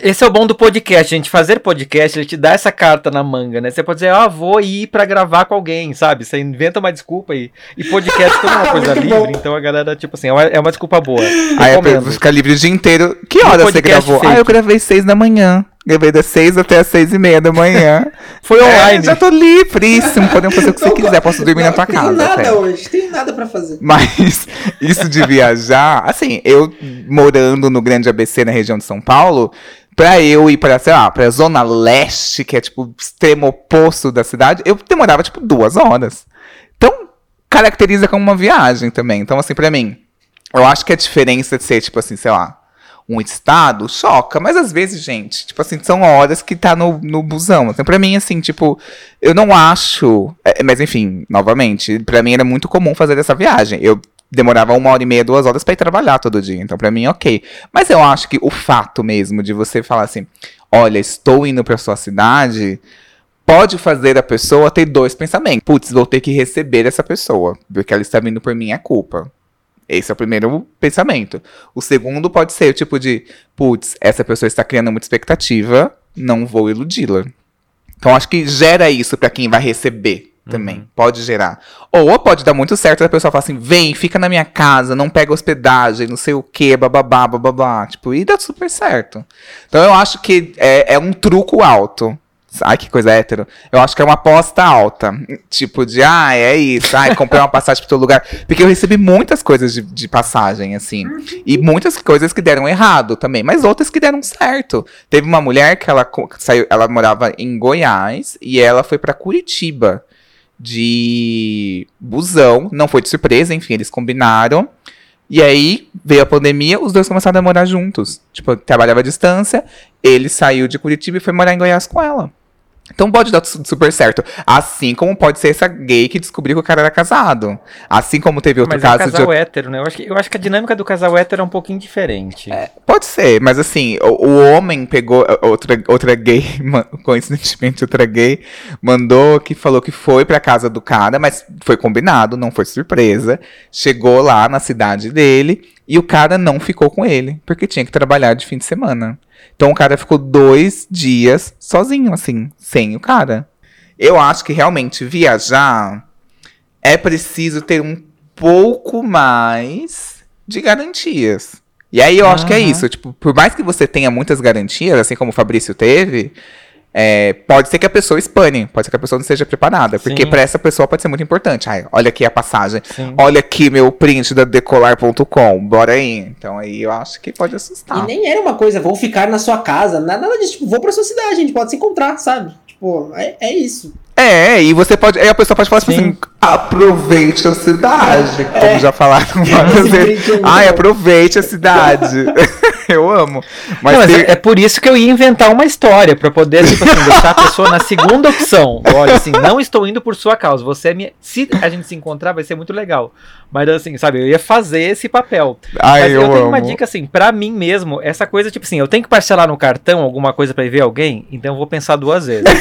Esse é o bom do podcast, gente. Fazer podcast, ele te dá essa carta na manga, né? Você pode dizer, ah, vou ir para gravar com alguém, sabe? Você inventa uma desculpa aí. E podcast como uma coisa livre, bom. então a galera, tipo assim, é uma, é uma desculpa boa. Aí é pra ficar livre o dia inteiro. Que hora você gravou? Feito. Ah, eu gravei seis da manhã. Gravei das 6 até as 6 e meia da manhã. Foi é, online. É, já tô livríssimo. Podemos fazer o que você quiser. Posso dormir não, na tua casa. Não tem nada até. hoje. Tem nada pra fazer. Mas isso de viajar... Assim, eu morando no Grande ABC, na região de São Paulo... Pra eu ir pra, sei lá, pra Zona Leste, que é, tipo, extremo oposto da cidade, eu demorava, tipo, duas horas. Então, caracteriza como uma viagem também. Então, assim, pra mim, eu acho que a diferença de ser, tipo assim, sei lá, um estado, choca. Mas às vezes, gente, tipo assim, são horas que tá no, no busão. Então, pra mim, assim, tipo, eu não acho. É, mas enfim, novamente, pra mim era muito comum fazer essa viagem. Eu demorava uma hora e meia, duas horas para ir trabalhar todo dia. Então, para mim, ok. Mas eu acho que o fato mesmo de você falar assim: olha, estou indo para sua cidade. Pode fazer a pessoa ter dois pensamentos. Putz, vou ter que receber essa pessoa, porque ela está vindo por minha culpa. Esse é o primeiro pensamento. O segundo pode ser o tipo de, putz, essa pessoa está criando muita expectativa, não vou iludi-la. Então acho que gera isso para quem vai receber. Também. Uhum. Pode gerar. Ou pode dar muito certo a pessoa fala assim: vem, fica na minha casa, não pega hospedagem, não sei o que, bababá, bababá. Tipo, e dá super certo. Então eu acho que é, é um truco alto. Ai, que coisa hétero. Eu acho que é uma aposta alta. Tipo, de, ah, é isso. Ai, comprei uma passagem pro teu lugar. Porque eu recebi muitas coisas de, de passagem, assim. E muitas coisas que deram errado também. Mas outras que deram certo. Teve uma mulher que ela saiu, ela morava em Goiás e ela foi pra Curitiba de busão. Não foi de surpresa, enfim, eles combinaram. E aí veio a pandemia, os dois começaram a morar juntos. Tipo, trabalhava à distância, ele saiu de Curitiba e foi morar em Goiás com ela. Então pode dar su- super certo. Assim como pode ser essa gay que descobriu que o cara era casado. Assim como teve outro Mas é um caso de. casal hétero, né? Eu acho, que, eu acho que a dinâmica do casal hétero é um pouquinho diferente. Pode ser, mas assim, o, o homem pegou uh, outra, outra gay, coincidentemente outra gay, mandou que falou que foi pra casa do cara, mas foi combinado, não foi surpresa. Chegou lá na cidade dele e o cara não ficou com ele, porque tinha que trabalhar de fim de semana. Então o cara ficou dois dias sozinho, assim, sem o cara. Eu acho que realmente viajar é preciso ter um pouco mais de garantias. E aí eu acho que é isso. Tipo, por mais que você tenha muitas garantias, assim como o Fabrício teve, é, pode ser que a pessoa espane, pode ser que a pessoa não esteja preparada. Porque Sim. pra essa pessoa pode ser muito importante. Ai, olha aqui a passagem. Sim. Olha aqui meu print da decolar.com. Bora aí. Então aí eu acho que pode assustar. E nem era uma coisa, vou ficar na sua casa, nada nada disso. Tipo, vou pra sua cidade, a gente pode se encontrar, sabe? Tipo, é, é isso. É, e você pode. Aí a pessoa pode falar tipo Sim. assim: aproveite a cidade. Como já falaram várias vezes. é Ai, aproveite a cidade. eu amo. Mas, Não, mas tem- é, é por isso que eu ia inventar uma história, pra poder, tipo assim, deixar a pessoa na segunda opção. Olha, assim, não estou indo por sua causa. Você é minha. Se a gente se encontrar, vai ser muito legal. Mas assim, sabe, eu ia fazer esse papel. Ai, Mas eu, eu, tenho amo. uma dica assim, pra mim mesmo, essa coisa, tipo assim, eu tenho que parcelar no cartão alguma coisa pra ir ver alguém, então eu vou pensar duas vezes.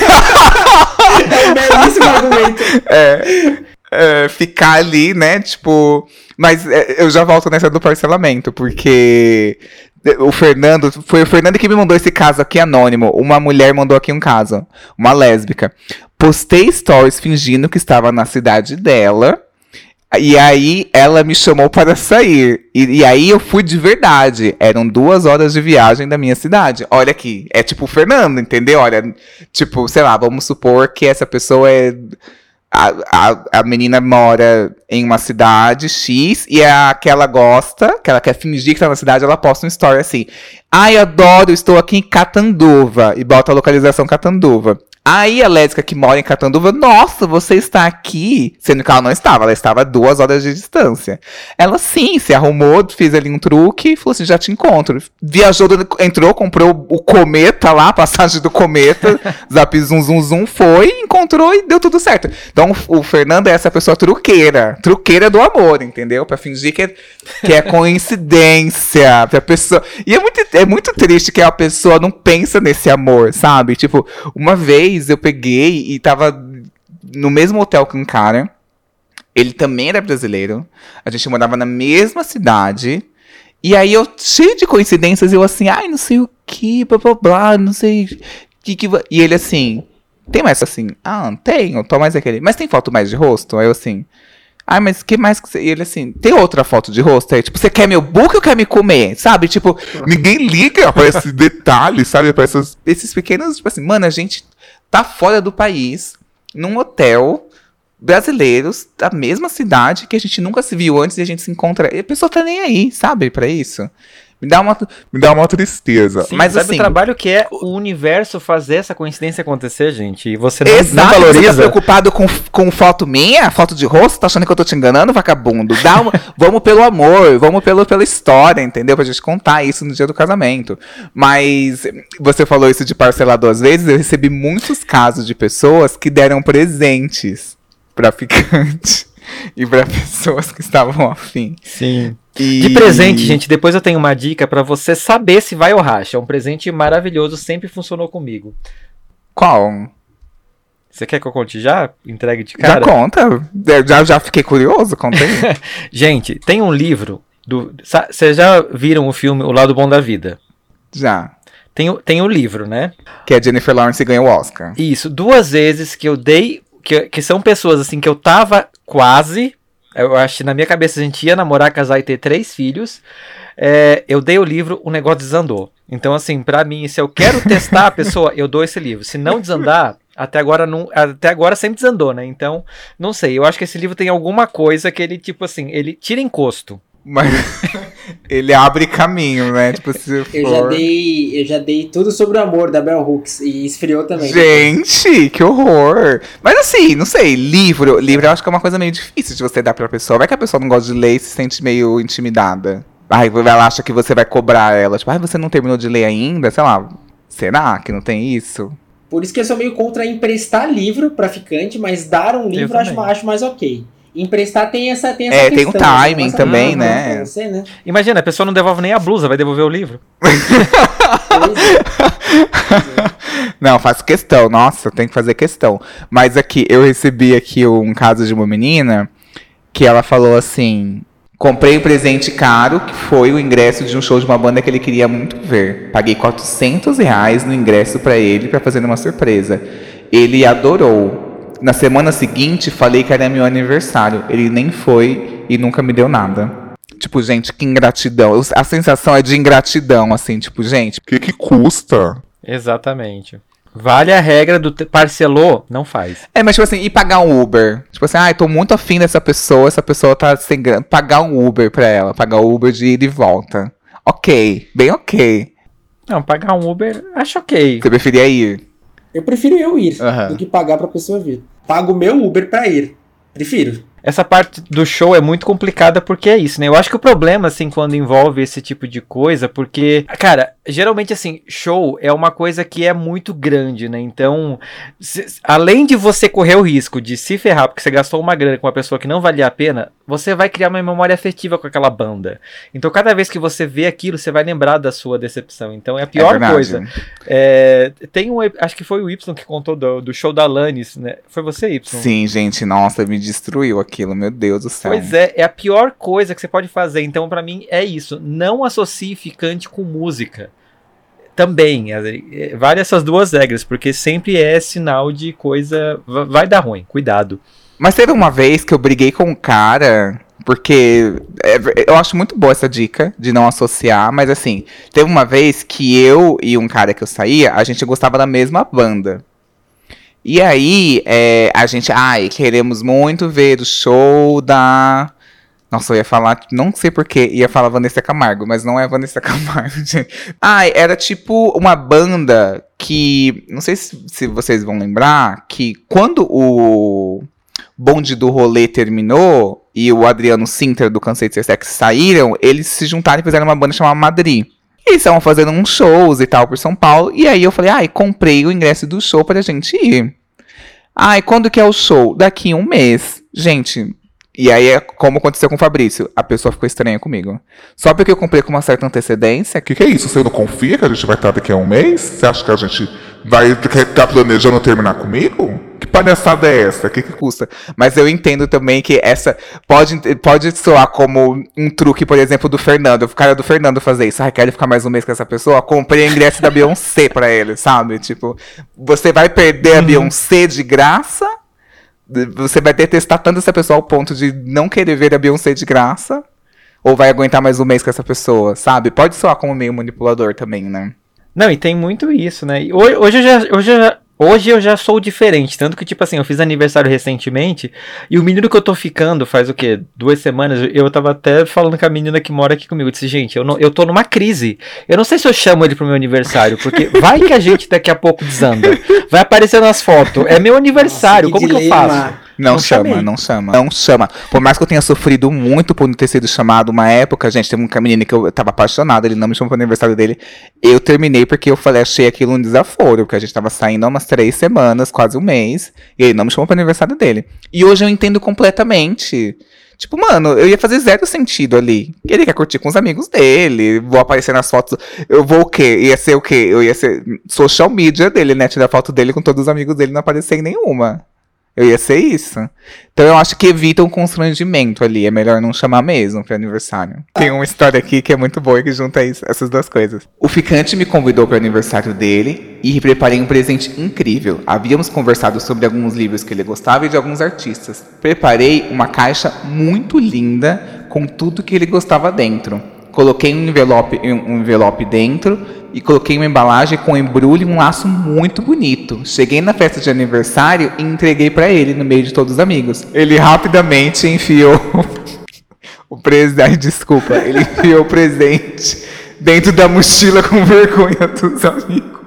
É um belíssimo argumento. É, é, ficar ali, né? Tipo. Mas é, eu já volto nessa do parcelamento, porque. O Fernando, foi o Fernando que me mandou esse caso aqui anônimo. Uma mulher mandou aqui um caso, uma lésbica. Postei stories fingindo que estava na cidade dela. E aí ela me chamou para sair. E, e aí eu fui de verdade. Eram duas horas de viagem da minha cidade. Olha aqui, é tipo o Fernando, entendeu? Olha, tipo, sei lá, vamos supor que essa pessoa é. A, a, a menina mora em uma cidade X e a que ela gosta, que ela quer fingir que tá na cidade, ela posta um story assim. Ai, adoro, estou aqui em Catanduva. E bota a localização Catanduva. Aí a lésbica que mora em Catanduva, nossa, você está aqui. Sendo que ela não estava, ela estava a duas horas de distância. Ela sim, se arrumou, fez ali um truque e falou assim: já te encontro. Viajou, entrou, comprou o cometa lá, a passagem do cometa, zap zum zum zum, foi, encontrou e deu tudo certo. Então o o Fernando é essa pessoa truqueira, truqueira do amor, entendeu? Pra fingir que é, que é coincidência. Pra pessoa... E é muito, é muito triste que a pessoa não pensa nesse amor, sabe? Tipo, uma vez eu peguei e tava no mesmo hotel que um cara. Ele também era brasileiro. A gente morava na mesma cidade. E aí eu, cheio de coincidências, eu assim, ai, não sei o que, blá blá blá, não sei. Que que... va-" E ele assim, tem mais assim? Ah, tenho, tô mais aquele. Mas tem foto mais de rosto? Aí eu assim. Ai, mas que mais que você. E ele assim, tem outra foto de rosto? Aí, tipo, você quer meu book ou quer me comer? Sabe? Tipo, ninguém liga pra esse detalhe, sabe? Pra essas, esses pequenos, tipo assim, mano, a gente tá fora do país, num hotel, brasileiros, da mesma cidade, que a gente nunca se viu antes e a gente se encontra. E a pessoa tá nem aí, sabe? Pra isso. Me dá uma, me dá uma tristeza. Sim, mas sabe assim. o trabalho que é o universo fazer essa coincidência acontecer, gente? E você não, Exato, não você tá valoriza. preocupado com, com foto minha, foto de rosto, tá achando que eu tô te enganando, vagabundo? Dá uma, vamos pelo amor, vamos pelo, pela história, entendeu? Pra gente contar isso no dia do casamento. Mas você falou isso de parcelar duas vezes, eu recebi muitos casos de pessoas que deram presentes pra ficante e pra pessoas que estavam afim. Sim. E- De presente, gente, depois eu tenho uma dica pra você saber se vai ou racha. É um presente maravilhoso, sempre funcionou comigo. Qual? Você quer que eu conte já? Entregue de Já cara? conta? Eu Já, já fiquei curioso, contei. Gente, tem um livro do. Vocês já viram o filme O Lado Bom da Vida? já. Tem, o- tem o livro, né? Que a Jennifer Lawrence ganhou o Oscar. Isso, duas vezes que eu dei que, que são pessoas assim que eu tava quase. Eu acho que na minha cabeça a gente ia namorar, casar e ter três filhos. É, eu dei o livro, o negócio desandou. Então, assim, pra mim, se eu quero testar a pessoa, eu dou esse livro. Se não desandar, até agora não, até agora sempre desandou, né? Então, não sei. Eu acho que esse livro tem alguma coisa que ele tipo assim, ele tira encosto. Mas ele abre caminho, né? Tipo, se for... Eu já dei, eu já dei tudo sobre o amor da Bell Hooks e esfriou também. Gente, que horror! Mas assim, não sei, livro, livro eu acho que é uma coisa meio difícil de você dar pra pessoa. Vai que a pessoa não gosta de ler e se sente meio intimidada. Ai, ela acha que você vai cobrar ela. Tipo, ai, você não terminou de ler ainda? Sei lá. Será que não tem isso? Por isso que eu sou meio contra emprestar livro pra ficante, mas dar um livro eu acho, acho mais ok. Emprestar tem essa, tem essa é, questão. tem um timing né? também, né? Você, né? Imagina, a pessoa não devolve nem a blusa, vai devolver o livro. não, faço questão. Nossa, tem que fazer questão. Mas aqui, eu recebi aqui um caso de uma menina que ela falou assim: Comprei um presente caro, que foi o ingresso de um show de uma banda que ele queria muito ver. Paguei 400 reais no ingresso para ele, para fazer uma surpresa. Ele adorou. Na semana seguinte, falei que era meu aniversário. Ele nem foi e nunca me deu nada. Tipo, gente, que ingratidão. A sensação é de ingratidão, assim, tipo, gente. O que, que custa? Exatamente. Vale a regra do parcelou, não faz. É, mas tipo assim, e pagar um Uber? Tipo assim, ai, ah, tô muito afim dessa pessoa, essa pessoa tá sem grana. Pagar um Uber pra ela, pagar o Uber de ida e volta. Ok, bem ok. Não, pagar um Uber, acho ok. Você preferia ir? Eu prefiro eu ir uhum. do que pagar pra pessoa vir pago meu Uber pra ir. Prefiro. Essa parte do show é muito complicada porque é isso, né? Eu acho que o problema, assim, quando envolve esse tipo de coisa, porque, cara, geralmente, assim, show é uma coisa que é muito grande, né? Então, se, além de você correr o risco de se ferrar porque você gastou uma grana com uma pessoa que não valia a pena, você vai criar uma memória afetiva com aquela banda. Então, cada vez que você vê aquilo, você vai lembrar da sua decepção. Então, é a pior é coisa. É, tem um, acho que foi o Y que contou do, do show da Alanis, né? Foi você, Y? Sim, gente, nossa, me destruiu aqui aquilo, meu Deus do céu. Pois é, é a pior coisa que você pode fazer. Então, para mim, é isso. Não associe ficante com música. Também, é, vale essas duas regras, porque sempre é sinal de coisa. Vai dar ruim, cuidado. Mas teve uma vez que eu briguei com um cara porque é, eu acho muito boa essa dica de não associar, mas assim, teve uma vez que eu e um cara que eu saía, a gente gostava da mesma banda. E aí, é, a gente, ai, queremos muito ver o show da. Nossa, eu ia falar, não sei porquê, ia falar Vanessa Camargo, mas não é Vanessa Camargo, gente. Ai, era tipo uma banda que. Não sei se, se vocês vão lembrar, que quando o bonde do rolê terminou e o Adriano Sinter do Cansei de Ser Sexy saíram, eles se juntaram e fizeram uma banda chamada Madrid. E eles estavam fazendo uns shows e tal por São Paulo. E aí eu falei, ai, comprei o ingresso do show pra gente ir. Ai, quando que é o show? Daqui um mês. Gente, e aí é como aconteceu com o Fabrício. A pessoa ficou estranha comigo. Só porque eu comprei com uma certa antecedência. O que, que é isso? Você não confia que a gente vai estar daqui a um mês? Você acha que a gente vai estar tá planejando terminar comigo? Que palhaçada é essa? O que, que custa? Mas eu entendo também que essa pode, pode soar como um truque, por exemplo, do Fernando. O cara do Fernando fazer isso. Ah, quer ficar mais um mês com essa pessoa? Comprei o ingresso da Beyoncé pra ele, sabe? Tipo, você vai perder a uhum. Beyoncé de graça? Você vai detestar tanto essa pessoa ao ponto de não querer ver a Beyoncé de graça? Ou vai aguentar mais um mês com essa pessoa, sabe? Pode soar como meio manipulador também, né? Não, e tem muito isso, né? Hoje, hoje, eu, já, hoje eu já Hoje eu já sou diferente, tanto que, tipo assim, eu fiz aniversário recentemente e o menino que eu tô ficando faz o quê? Duas semanas. Eu tava até falando com a menina que mora aqui comigo. Eu disse, gente, eu, não, eu tô numa crise. Eu não sei se eu chamo ele pro meu aniversário, porque vai que a gente daqui a pouco desanda. Vai aparecer nas fotos. É meu aniversário, Nossa, como dilema. que eu faço? Não, não chama, chamei. não chama. Não chama. Por mais que eu tenha sofrido muito por não ter sido chamado uma época, gente, teve um menino que eu tava apaixonado, ele não me chamou pro aniversário dele. Eu terminei porque eu falei, achei aquilo um desaforo, porque a gente tava saindo há umas três semanas, quase um mês, e ele não me chamou pro aniversário dele. E hoje eu entendo completamente. Tipo, mano, eu ia fazer zero sentido ali. Ele quer curtir com os amigos dele, vou aparecer nas fotos. Eu vou o quê? Ia ser o quê? Eu ia ser social media dele, né? Tirar foto dele com todos os amigos dele, não aparecer em nenhuma. Eu ia ser isso. Então eu acho que evita um constrangimento ali. É melhor não chamar mesmo para aniversário. Tem uma história aqui que é muito boa que junta isso, essas duas coisas. O ficante me convidou para o aniversário dele e preparei um presente incrível. Havíamos conversado sobre alguns livros que ele gostava e de alguns artistas. Preparei uma caixa muito linda com tudo que ele gostava dentro. Coloquei um envelope, um envelope dentro e coloquei uma embalagem com embrulho e um laço muito bonito. Cheguei na festa de aniversário e entreguei para ele no meio de todos os amigos. Ele rapidamente enfiou o presente, desculpa, ele enfiou o presente dentro da mochila com vergonha dos amigos.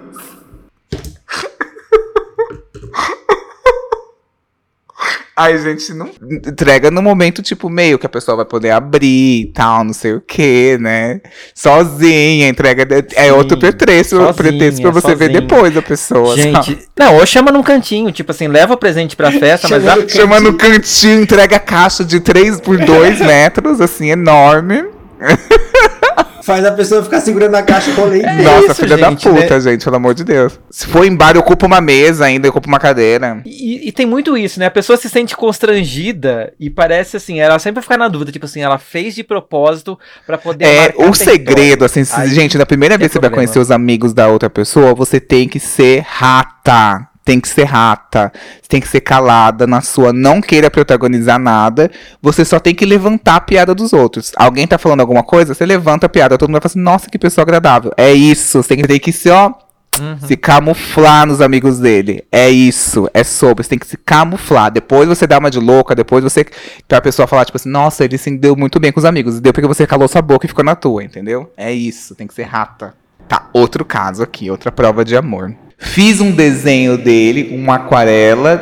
Ai, gente, não entrega no momento, tipo, meio que a pessoa vai poder abrir e tal, não sei o que, né? Sozinha, entrega. De... é outro pretexto, sozinha, pretexto pra você ver sozinha. depois a pessoa. Gente, sabe? não, ou chama num cantinho, tipo assim, leva o presente pra festa, mas Chama já no Chama no cantinho, entrega a caixa de 3 por 2 metros, assim, enorme. Faz a pessoa ficar segurando a caixa com leite. É Nossa, isso, filha gente, da puta, né? gente, pelo amor de Deus. Se for em bar, ocupa uma mesa ainda, ocupa uma cadeira. E, e tem muito isso, né? A pessoa se sente constrangida e parece assim, ela sempre fica na dúvida, tipo assim, ela fez de propósito pra poder É, o segredo, assim, Aí gente, na primeira vez que você vai conhecer os amigos da outra pessoa, você tem que ser rata. Tem que ser rata. Tem que ser calada na sua. Não queira protagonizar nada. Você só tem que levantar a piada dos outros. Alguém tá falando alguma coisa, você levanta a piada. Todo mundo vai falar assim, nossa, que pessoa agradável. É isso. Você tem que, tem que se, ó, Uhum. se camuflar nos amigos dele. É isso. É sobre. Você tem que se camuflar. Depois você dá uma de louca. Depois você. Pra pessoa falar, tipo assim, nossa, ele se deu muito bem com os amigos. Deu porque você calou sua boca e ficou na tua, entendeu? É isso. Tem que ser rata. Tá, outro caso aqui. Outra prova de amor. Fiz um desenho dele, uma aquarela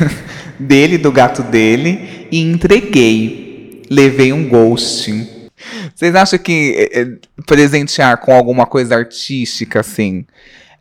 dele, do gato dele, e entreguei. Levei um ghosting. Vocês acham que é, é, presentear com alguma coisa artística, assim,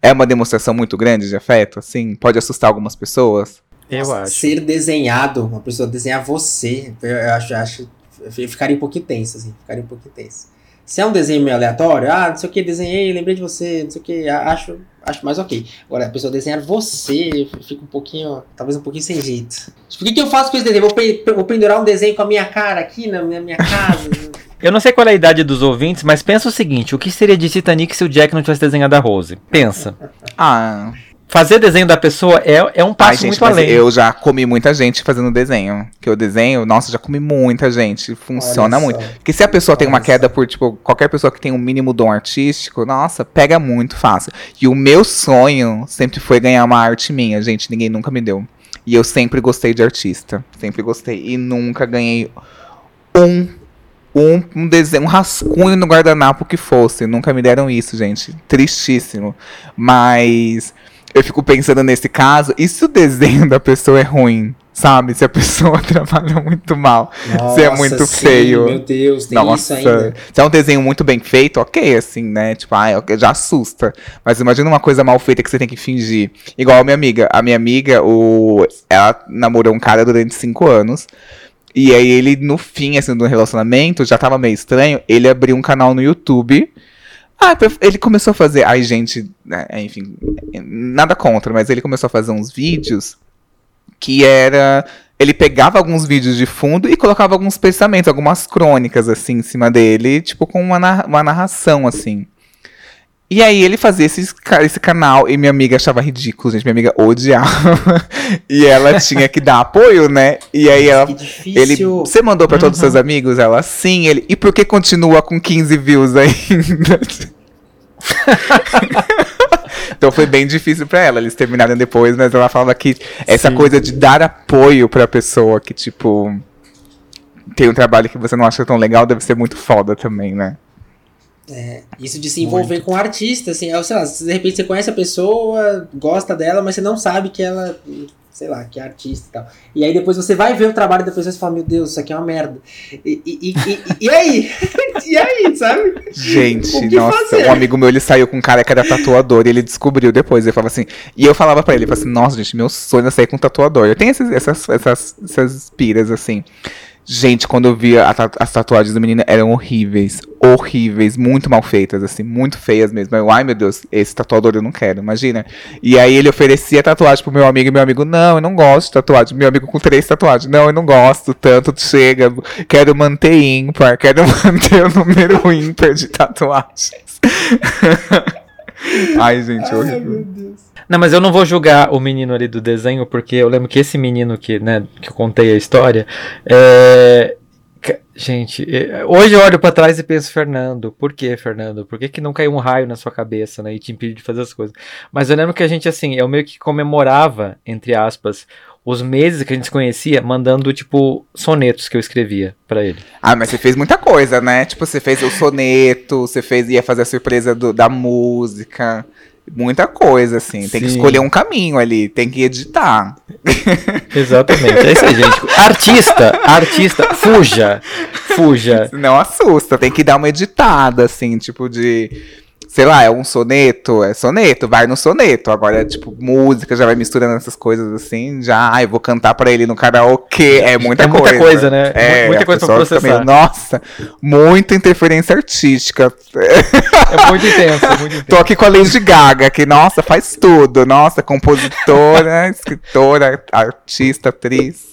é uma demonstração muito grande de afeto, assim? Pode assustar algumas pessoas? Eu Nossa, acho. Ser desenhado, uma pessoa desenhar você, eu, eu acho, acho. Eu ficaria um pouquinho tenso, assim, ficaria um pouquinho tenso. Se é um desenho meio aleatório, ah, não sei o que, desenhei, lembrei de você, não sei o que, acho, acho mais ok. Agora, a pessoa desenhar você, fica um pouquinho, talvez um pouquinho sem jeito. Tipo, o que, que eu faço com esse desenho? Vou, pe- vou pendurar um desenho com a minha cara aqui na minha, minha casa? Eu não sei qual é a idade dos ouvintes, mas pensa o seguinte: o que seria de Titanic se o Jack não tivesse desenhado a Rose? Pensa. Ah, Fazer desenho da pessoa é, é um passo ai, gente, muito mas além. eu já comi muita gente fazendo desenho. Que eu desenho, nossa, já comi muita gente. Funciona Olha muito. só. Porque se a pessoa tem uma Olha queda por, tipo, qualquer pessoa que tem um mínimo dom artístico, nossa, pega muito fácil. E o meu sonho sempre foi ganhar uma arte minha, gente. Ninguém nunca me deu. E eu sempre gostei de artista. Sempre gostei. E nunca ganhei um. Um, um desenho, um rascunho no guardanapo que fosse. Nunca me deram isso, gente. Tristíssimo. Mas eu fico pensando nesse caso, e se o desenho da pessoa é ruim? Sabe? Se a pessoa trabalha muito mal. se é Nossa, muito sim, feio. Meu Deus, tem isso Nossa, ainda. se é um desenho muito bem feito, ok, assim, né? Tipo, ai, já assusta. Mas imagina uma coisa mal feita que você tem que fingir. Igual a minha amiga. A minha amiga, o... ela namorou um cara durante cinco anos. E aí ele, no fim, assim, do relacionamento, já tava meio estranho. Ele abriu um canal no YouTube. Ah, ele começou a fazer. Ai, gente, né, enfim, nada contra, mas ele começou a fazer uns vídeos que era. Ele pegava alguns vídeos de fundo e colocava alguns pensamentos, algumas crônicas, assim, em cima dele, tipo, com uma, narra- uma narração, assim. E aí ele fazia esse, esse canal e minha amiga achava ridículo, gente. Minha amiga odiava. e ela tinha que dar apoio, né? E aí ela. Que Ele, difícil. você mandou pra todos os seus amigos? Ela, sim. Ele, e por que continua com 15 views ainda? então foi bem difícil pra ela. Eles terminaram depois, mas ela falava que essa Sim. coisa de dar apoio pra pessoa que, tipo, tem um trabalho que você não acha tão legal deve ser muito foda também, né? Isso de se envolver com o artista, assim, é, sei lá, de repente você conhece a pessoa, gosta dela, mas você não sabe que ela, sei lá, que é artista e tal. E aí depois você vai ver o trabalho da pessoa e você fala, meu Deus, isso aqui é uma merda. E, e, e, e- aí? e aí, sabe? Gente, nossa, fazer? um amigo meu, ele saiu com um cara que era tatuador e ele descobriu depois. Ele falava assim, e eu falava pra ele, ele falava assim, nossa, gente, meu sonho é sair com um tatuador. Eu tenho esses- essas, essas, essas piras, assim. Gente, quando eu vi a ta- as tatuagens do menino, eram horríveis. Horríveis, muito mal feitas, assim, muito feias mesmo. Eu, ai meu Deus, esse tatuador eu não quero, imagina. E aí ele oferecia tatuagem pro meu amigo, e meu amigo, não, eu não gosto de tatuagem. Meu amigo com três tatuagens, não, eu não gosto tanto, chega. Quero manter ímpar, quero manter o número ímpar de tatuagens. ai, gente, horrível. Não, mas eu não vou julgar o menino ali do desenho, porque eu lembro que esse menino que, né, que eu contei a história, é... Gente, é, hoje eu olho pra trás e penso, Fernando, por que, Fernando? Por que, que não caiu um raio na sua cabeça, né, e te impediu de fazer as coisas? Mas eu lembro que a gente, assim, eu meio que comemorava, entre aspas, os meses que a gente se conhecia, mandando, tipo, sonetos que eu escrevia pra ele. Ah, mas você fez muita coisa, né? Tipo, você fez o soneto, você fez, ia fazer a surpresa do- da música. Muita coisa, assim. Tem que Sim. escolher um caminho ali, tem que editar. Exatamente, é isso aí, gente. Artista, artista, fuja, fuja. Não assusta, tem que dar uma editada, assim, tipo de. Sei lá, é um soneto, é soneto, vai no soneto. Agora, tipo, música, já vai misturando essas coisas assim, já, ai, vou cantar pra ele no karaokê, é muita É coisa. muita coisa, né? É, Muita coisa pra processar. meio, Nossa, muita interferência artística. É muito intenso, é muito intenso. Tô aqui com a Lady Gaga, que, nossa, faz tudo. Nossa, compositora, escritora, artista, atriz.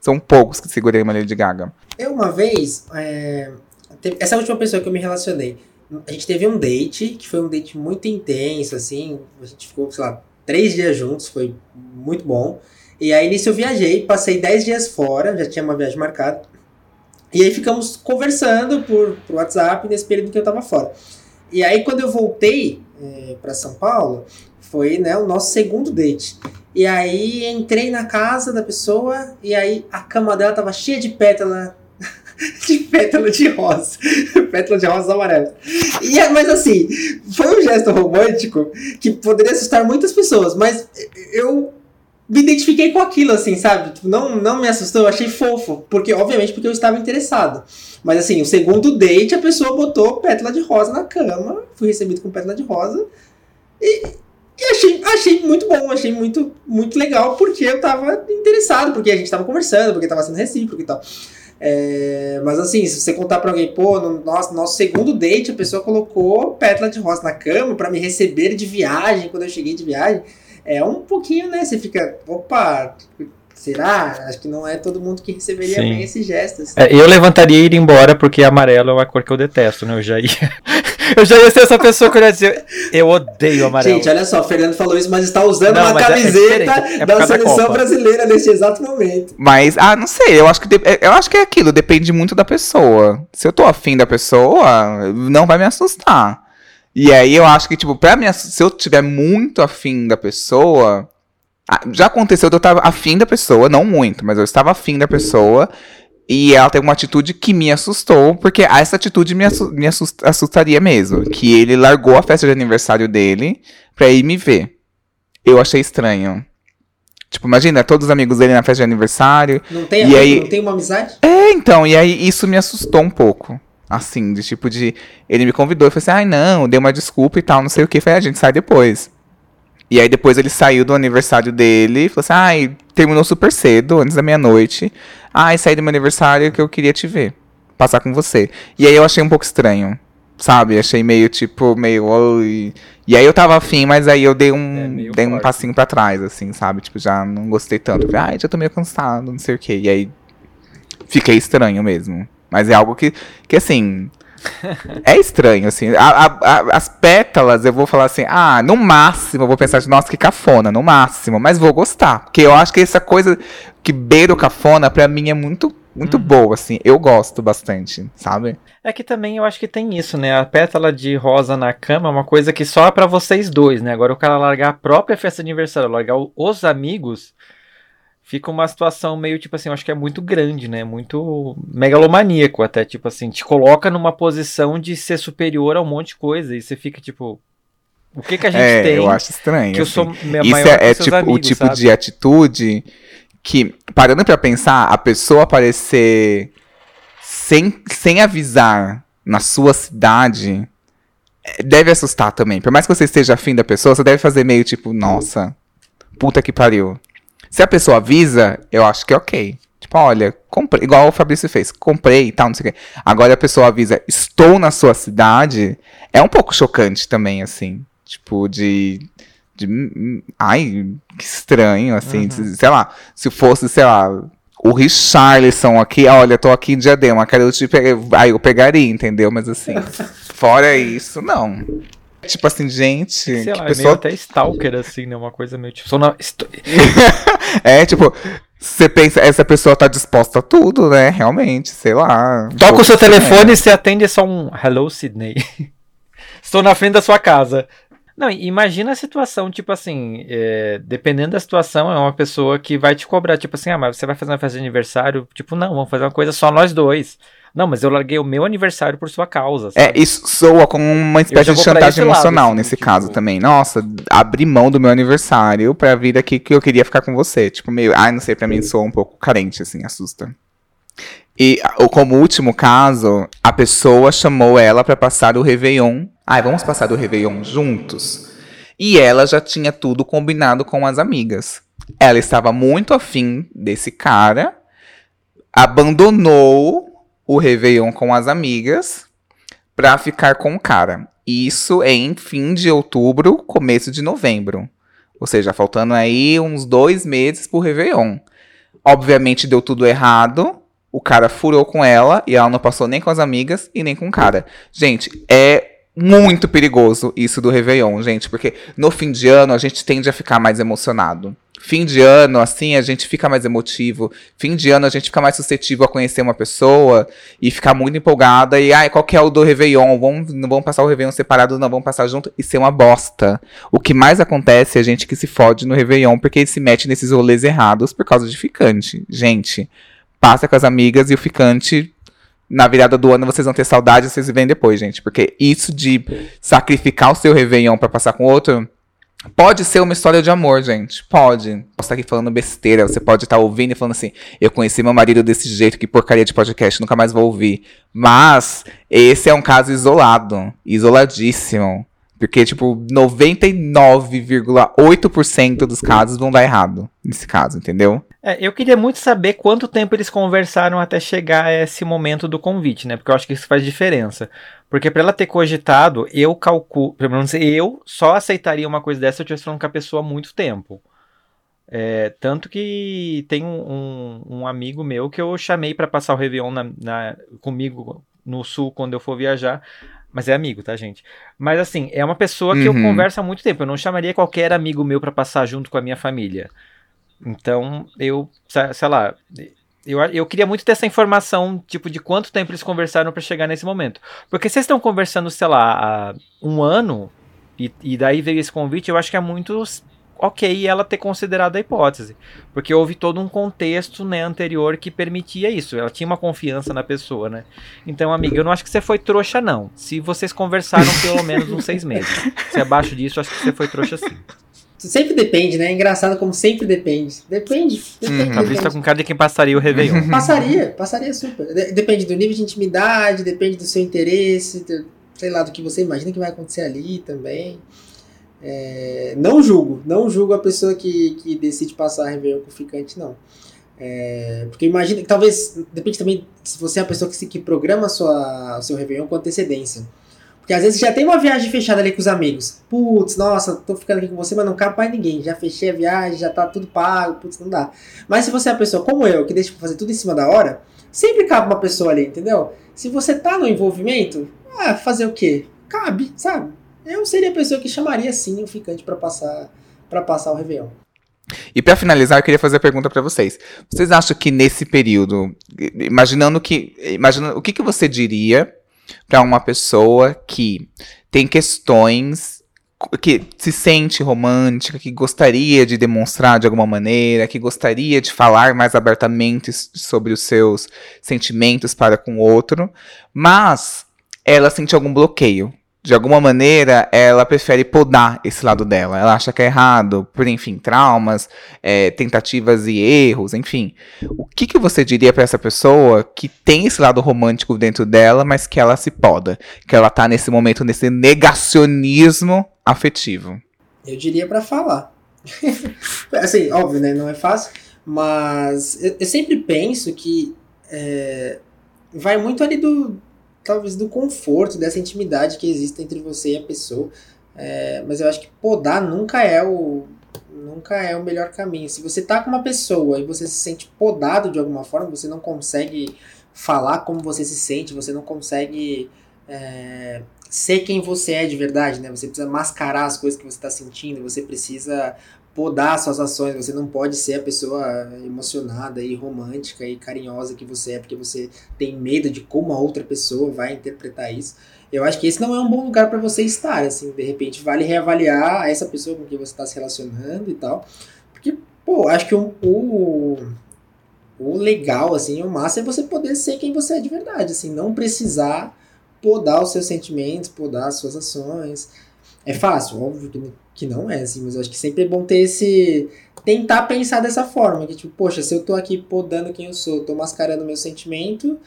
São poucos que segurei uma Lady Gaga. Eu uma vez, é, essa última pessoa que eu me relacionei, a gente teve um date, que foi um date muito intenso, assim, a gente ficou, sei lá, três dias juntos, foi muito bom. E aí nisso eu viajei, passei dez dias fora, já tinha uma viagem marcada. E aí ficamos conversando por, por WhatsApp nesse período que eu tava fora. E aí quando eu voltei é, para São Paulo, foi né, o nosso segundo date. E aí entrei na casa da pessoa e aí a cama dela tava cheia de pétala de pétala de rosa. pétala de rosa amarela. E, é- mas assim, foi um gesto romântico que poderia assustar muitas pessoas, mas eu me identifiquei com aquilo, assim, sabe? Tipo, Não, não me assustou, eu achei fofo. Porque, obviamente, porque eu estava interessado. Mas assim, o segundo date, a pessoa botou pétala de rosa na cama. Fui recebido com pétala de rosa. E, e achei, achei muito bom, achei muito, muito legal, porque eu tava interessado, porque a gente tava conversando, porque tava sendo recíproco e tal. É, mas assim, se você contar pra alguém, pô, no nosso, nosso segundo date, a pessoa colocou pétala de rosa na cama pra me receber de viagem, quando eu cheguei de viagem, é um pouquinho, né? Você fica, opa, será? Acho que não é todo mundo que receberia Sim. bem esse gesto. assim. É, eu levantaria e iria embora porque amarelo é uma cor que eu detesto, né? Eu já ia. Eu já ia ser essa pessoa que eu ia dizer, eu odeio amarelo. Gente, olha só, o Fernando falou isso, mas está usando Não, uma é- é camiseta é por da da seleção Copa. brasileira neste exato momento. Mas, ah, não sei, eu acho que de- eu acho que é aquilo, depende muito da pessoa. Se eu tô afim da pessoa, não vai me assustar. E aí eu acho que, tipo, pra assu- se eu tiver muito afim da pessoa. ah, Já aconteceu de eu estar afim da pessoa, não muito, mas eu estava afim da pessoa. E ela tem uma atitude que me assustou, porque essa atitude me, assu- me assus- assustaria mesmo. Que ele largou a festa de aniversário dele pra ir me ver. Eu achei estranho. Tipo, imagina, todos os amigos dele na festa de aniversário. Não tem, E amigo, aí- não tem uma amizade? É, então, e aí isso me assustou um pouco. Assim, de tipo de. Ele me convidou e falou assim: ai não, dei uma desculpa e tal, não sei o que. Falei, "Ah, a gente sai depois. E aí depois ele saiu do aniversário dele e falou assim: ai, terminou super cedo, antes da meia-noite. Ai, saí do meu aniversário que eu queria te ver. Passar com você. E aí eu achei um pouco estranho. Sabe? Achei meio, tipo, meio. "Oi". E aí eu tava afim, mas aí eu dei um. É, dei um forte. passinho pra trás, assim, sabe? Tipo, já não gostei tanto. Falei, ai, já tô meio cansado, não sei o que. E aí fiquei estranho mesmo. Mas é algo que, que assim. É estranho, assim. A- a- a- as pétalas, eu vou falar assim, ah, no máximo, eu vou pensar de, nossa, que cafona, no máximo. Mas vou gostar. Porque eu acho que essa coisa que beira o cafona, pra mim, é muito, muito Uhum. boa, assim. Eu gosto bastante, sabe? É que também eu acho que tem isso, né? A pétala de rosa na cama é uma coisa que só é pra vocês dois, né? Agora o cara largar a própria festa de aniversário, largar os amigos, fica uma situação meio tipo assim, eu acho que é muito grande, né? Muito megalomaníaco até, tipo assim, te coloca numa posição de ser superior a um monte de coisa e você fica tipo, o que que a gente é, tem eu acho estranho. que eu assim. sou me- Isso maior é, é tipo, o amigos, tipo sabe? de atitude que, parando pra pensar, a pessoa aparecer sem, sem avisar na sua cidade é, deve assustar também. Por mais que você esteja afim da pessoa, você deve fazer meio tipo, nossa, puta que pariu. Se a pessoa avisa, eu acho que é ok. Tipo, olha, comprei, igual o Fabrício fez, comprei e tal, não sei o quê. Agora a pessoa avisa, estou na sua cidade, é um pouco chocante também, assim. Tipo, de. de ai, que estranho, assim. Uhum. Sei lá, se fosse, sei lá, o Richarlison aqui, olha, tô aqui em Diadema, quero te pegar. Aí eu pegaria, entendeu? Mas assim, fora isso, não. Tipo assim, gente, Sei que lá, é meio pessoa até stalker, assim, né? Uma coisa meio tipo. Na... É, tipo, você pensa, essa pessoa tá disposta a tudo, né? Realmente, sei lá. Toca o seu telefone e você atende é só um Hello, Sydney. Estou na frente da sua casa. Não, imagina a situação, tipo assim, é, dependendo da situação, é uma pessoa que vai te cobrar, tipo assim, ah, mas você vai fazer uma festa de aniversário? Tipo, não, vamos fazer uma coisa só nós dois. Não, mas eu larguei o meu aniversário por sua causa. É, sabe? isso soa como uma espécie de chantagem esse lado, emocional assim, nesse tipo- caso também. Nossa, abri mão do meu aniversário pra vir aqui que eu queria ficar com você. Tipo, meio, ai, não sei, pra mim soa um pouco carente, assim, assusta. E como último caso, a pessoa chamou ela pra passar o Réveillon. Ai, vamos passar o Réveillon juntos? E ela já tinha tudo combinado com as amigas. Ela estava muito afim desse cara, abandonou o Réveillon com as amigas pra ficar com o cara. Isso é em fim de outubro, começo de novembro. Ou seja, faltando aí uns dois meses pro Réveillon. Obviamente deu tudo errado. O cara furou com ela e ela não passou nem com as amigas e nem com o cara. Gente, é muito perigoso isso do Réveillon, gente, porque no fim de ano a gente tende a ficar mais emocionado. Fim de ano, assim, a gente fica mais emotivo. Fim de ano a gente fica mais suscetível a conhecer uma pessoa e ficar muito empolgada. E, ai, qual que é o do Réveillon? Vamos, não vamos passar o Réveillon separado, não vamos passar junto. E ser uma bosta. O que mais acontece é a gente que se fode no Réveillon porque se mete nesses rolês errados por causa de ficante. Gente, passa com as amigas e o ficante. Na virada do ano vocês vão ter saudade, vocês vêm depois, gente. Porque isso de sacrificar o seu Réveillon pra passar com outro Pode ser uma história de amor, gente. Pode. Posso estar aqui falando besteira. Você pode estar ouvindo e falando assim: eu conheci meu marido desse jeito, que porcaria de podcast, nunca mais vou ouvir. Mas esse é um caso isolado. Isoladíssimo. Porque, tipo, 99,8% dos casos vão dar errado. Nesse caso, entendeu? É, eu queria muito saber quanto tempo eles conversaram até chegar a esse momento do convite, né? Porque eu acho que isso faz diferença. Porque pra ela ter cogitado, eu calculo, pelo menos eu só aceitaria uma coisa dessa se eu estivesse falando com a pessoa há muito tempo. É, tanto que tem um, um- um amigo meu que eu chamei pra passar o Réveillon na- na- comigo no sul quando eu for viajar. Mas é amigo, tá, gente? Mas assim, é uma pessoa que eu Uhum. converso há muito tempo. Eu não chamaria qualquer amigo meu pra passar junto com a minha família. Então, eu, sei lá, eu, eu queria muito ter essa informação, tipo, de quanto tempo eles conversaram pra chegar nesse momento. Porque vocês estão conversando, sei lá, há um ano, e, e daí veio esse convite, eu acho que é muito ok ela ter considerado a hipótese. Porque houve todo um contexto né, anterior que permitia isso. Ela tinha uma confiança na pessoa, né? Então, amiga, eu não acho que você foi trouxa, não. Se vocês conversaram pelo menos uns seis meses. Se abaixo disso, acho que você foi trouxa sim. Sempre depende, né? É engraçado como sempre depende. Depende. Depende. Uhum. A Fabrício tá depende. com cara de quem passaria o Réveillon. Passaria, passaria super. De- Depende do nível de intimidade, depende do seu interesse, de- sei lá, do que você imagina que vai acontecer ali também. É, não julgo, não julgo a pessoa que, que decide passar a Réveillon com o ficante, não. É, porque imagina que talvez, depende também se você é a pessoa que, se, que programa sua, o seu Réveillon com antecedência. Porque às vezes já tem uma viagem fechada ali com os amigos. Putz, nossa, tô ficando aqui com você, mas não cabe pra ninguém. Já fechei a viagem, já tá tudo pago, putz, não dá. Mas se você é uma pessoa como eu, que deixa pra fazer tudo em cima da hora, sempre cabe uma pessoa ali, entendeu? Se você tá no envolvimento, ah, fazer o quê? Cabe, sabe? Eu seria a pessoa que chamaria sim o ficante pra passar para passar o Réveillon. E pra finalizar, eu queria fazer a pergunta pra vocês. Vocês acham que nesse período, imaginando que, imaginando o que, que você diria pra uma pessoa que tem questões que se sente romântica, que gostaria de demonstrar de alguma maneira, que gostaria de falar mais abertamente sobre os seus sentimentos para com o outro, mas ela sente algum bloqueio. De alguma maneira, ela prefere podar esse lado dela. Ela acha que é errado, por, enfim, traumas, é, tentativas e erros, enfim. O que, que você diria pra essa pessoa que tem esse lado romântico dentro dela, mas que ela se poda? Que ela tá nesse momento, nesse negacionismo afetivo. Eu diria pra falar. assim, óbvio, né? Não é fácil. Mas eu, eu sempre penso que é, vai muito ali do talvez do conforto, dessa intimidade que existe entre você e a pessoa. É, mas eu acho que podar nunca é o nunca é o melhor caminho. Se você tá com uma pessoa e você se sente podado de alguma forma, você não consegue falar como você se sente, você não consegue é, ser quem você é de verdade, né? Você precisa mascarar as coisas que você está sentindo, você precisa podar suas ações, você não pode ser a pessoa emocionada e romântica e carinhosa que você é, porque você tem medo de como a outra pessoa vai interpretar isso. Eu acho que esse não é um bom lugar para você estar, assim, de repente vale reavaliar essa pessoa com quem você está se relacionando e tal, porque, pô, acho que o, o, o legal, assim, o massa é você poder ser quem você é de verdade, assim, não precisar podar os seus sentimentos, podar as suas ações. É fácil, óbvio que não é, assim, mas eu acho que sempre é bom ter esse. tentar pensar dessa forma, que tipo, poxa, se eu tô aqui podando quem eu sou, tô mascarando meu sentimento,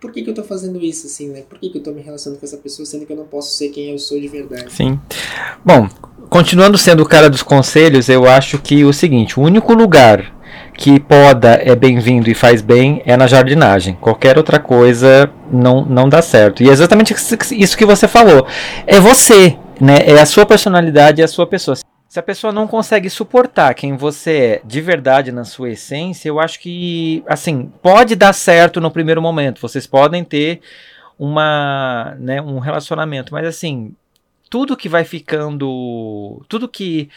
por que, que eu tô fazendo isso, assim, né? Por que, que eu tô me relacionando com essa pessoa, sendo que eu não posso ser quem eu sou de verdade? Sim. Bom, continuando sendo o cara dos conselhos, eu acho que o seguinte, o único lugar que poda é bem-vindo e faz bem é na jardinagem. Qualquer outra coisa não, não dá certo. E é exatamente isso que você falou. É você né, é a sua personalidade e a sua pessoa. Se a pessoa não consegue suportar quem você é de verdade na sua essência, eu acho que, assim, pode dar certo no primeiro momento. Vocês podem ter uma, né, um relacionamento, mas assim, tudo que vai ficando, tudo que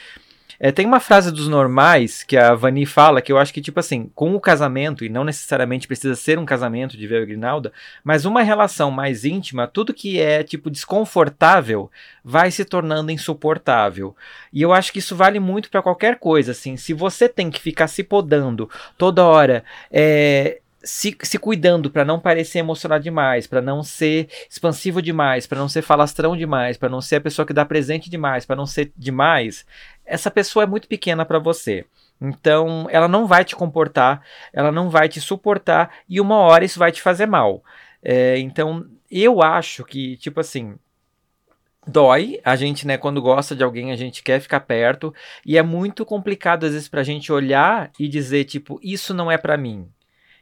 é, tem uma frase dos normais que a Vani fala que eu acho que, tipo assim, com o casamento, e não necessariamente precisa ser um casamento de Vera Grinalda, mas uma relação mais íntima, tudo que é, tipo, desconfortável vai se tornando insuportável. E eu acho que isso vale muito para qualquer coisa, assim. Se você tem que ficar se podando toda hora, é, se, se cuidando para não parecer emocionado demais, para não ser expansivo demais, para não ser falastrão demais, para não ser a pessoa que dá presente demais, para não ser demais, essa pessoa é muito pequena para você. Então, ela não vai te comportar, ela não vai te suportar e uma hora isso vai te fazer mal. É, então, eu acho que, tipo assim, dói. A gente, né, quando gosta de alguém, a gente quer ficar perto. E é muito complicado, às vezes, pra gente olhar e dizer, tipo, isso não é para mim.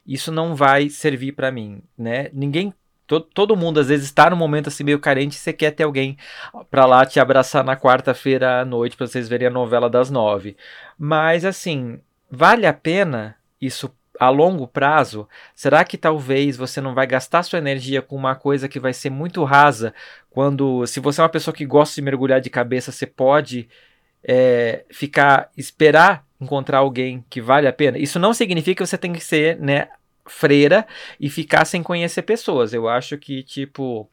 Isso não vai servir para mim, né? Ninguém Todo, todo mundo às vezes está num momento assim meio carente e você quer ter alguém para lá te abraçar na quarta-feira à noite para vocês verem a novela das nove. Mas assim, vale a pena isso a longo prazo? Será que talvez você não vai gastar sua energia com uma coisa que vai ser muito rasa? Quando, se você é uma pessoa que gosta de mergulhar de cabeça, você pode é, ficar esperar encontrar alguém que vale a pena. Isso não significa que você tem que ser, né, freira e ficar sem conhecer pessoas. Eu acho que, tipo.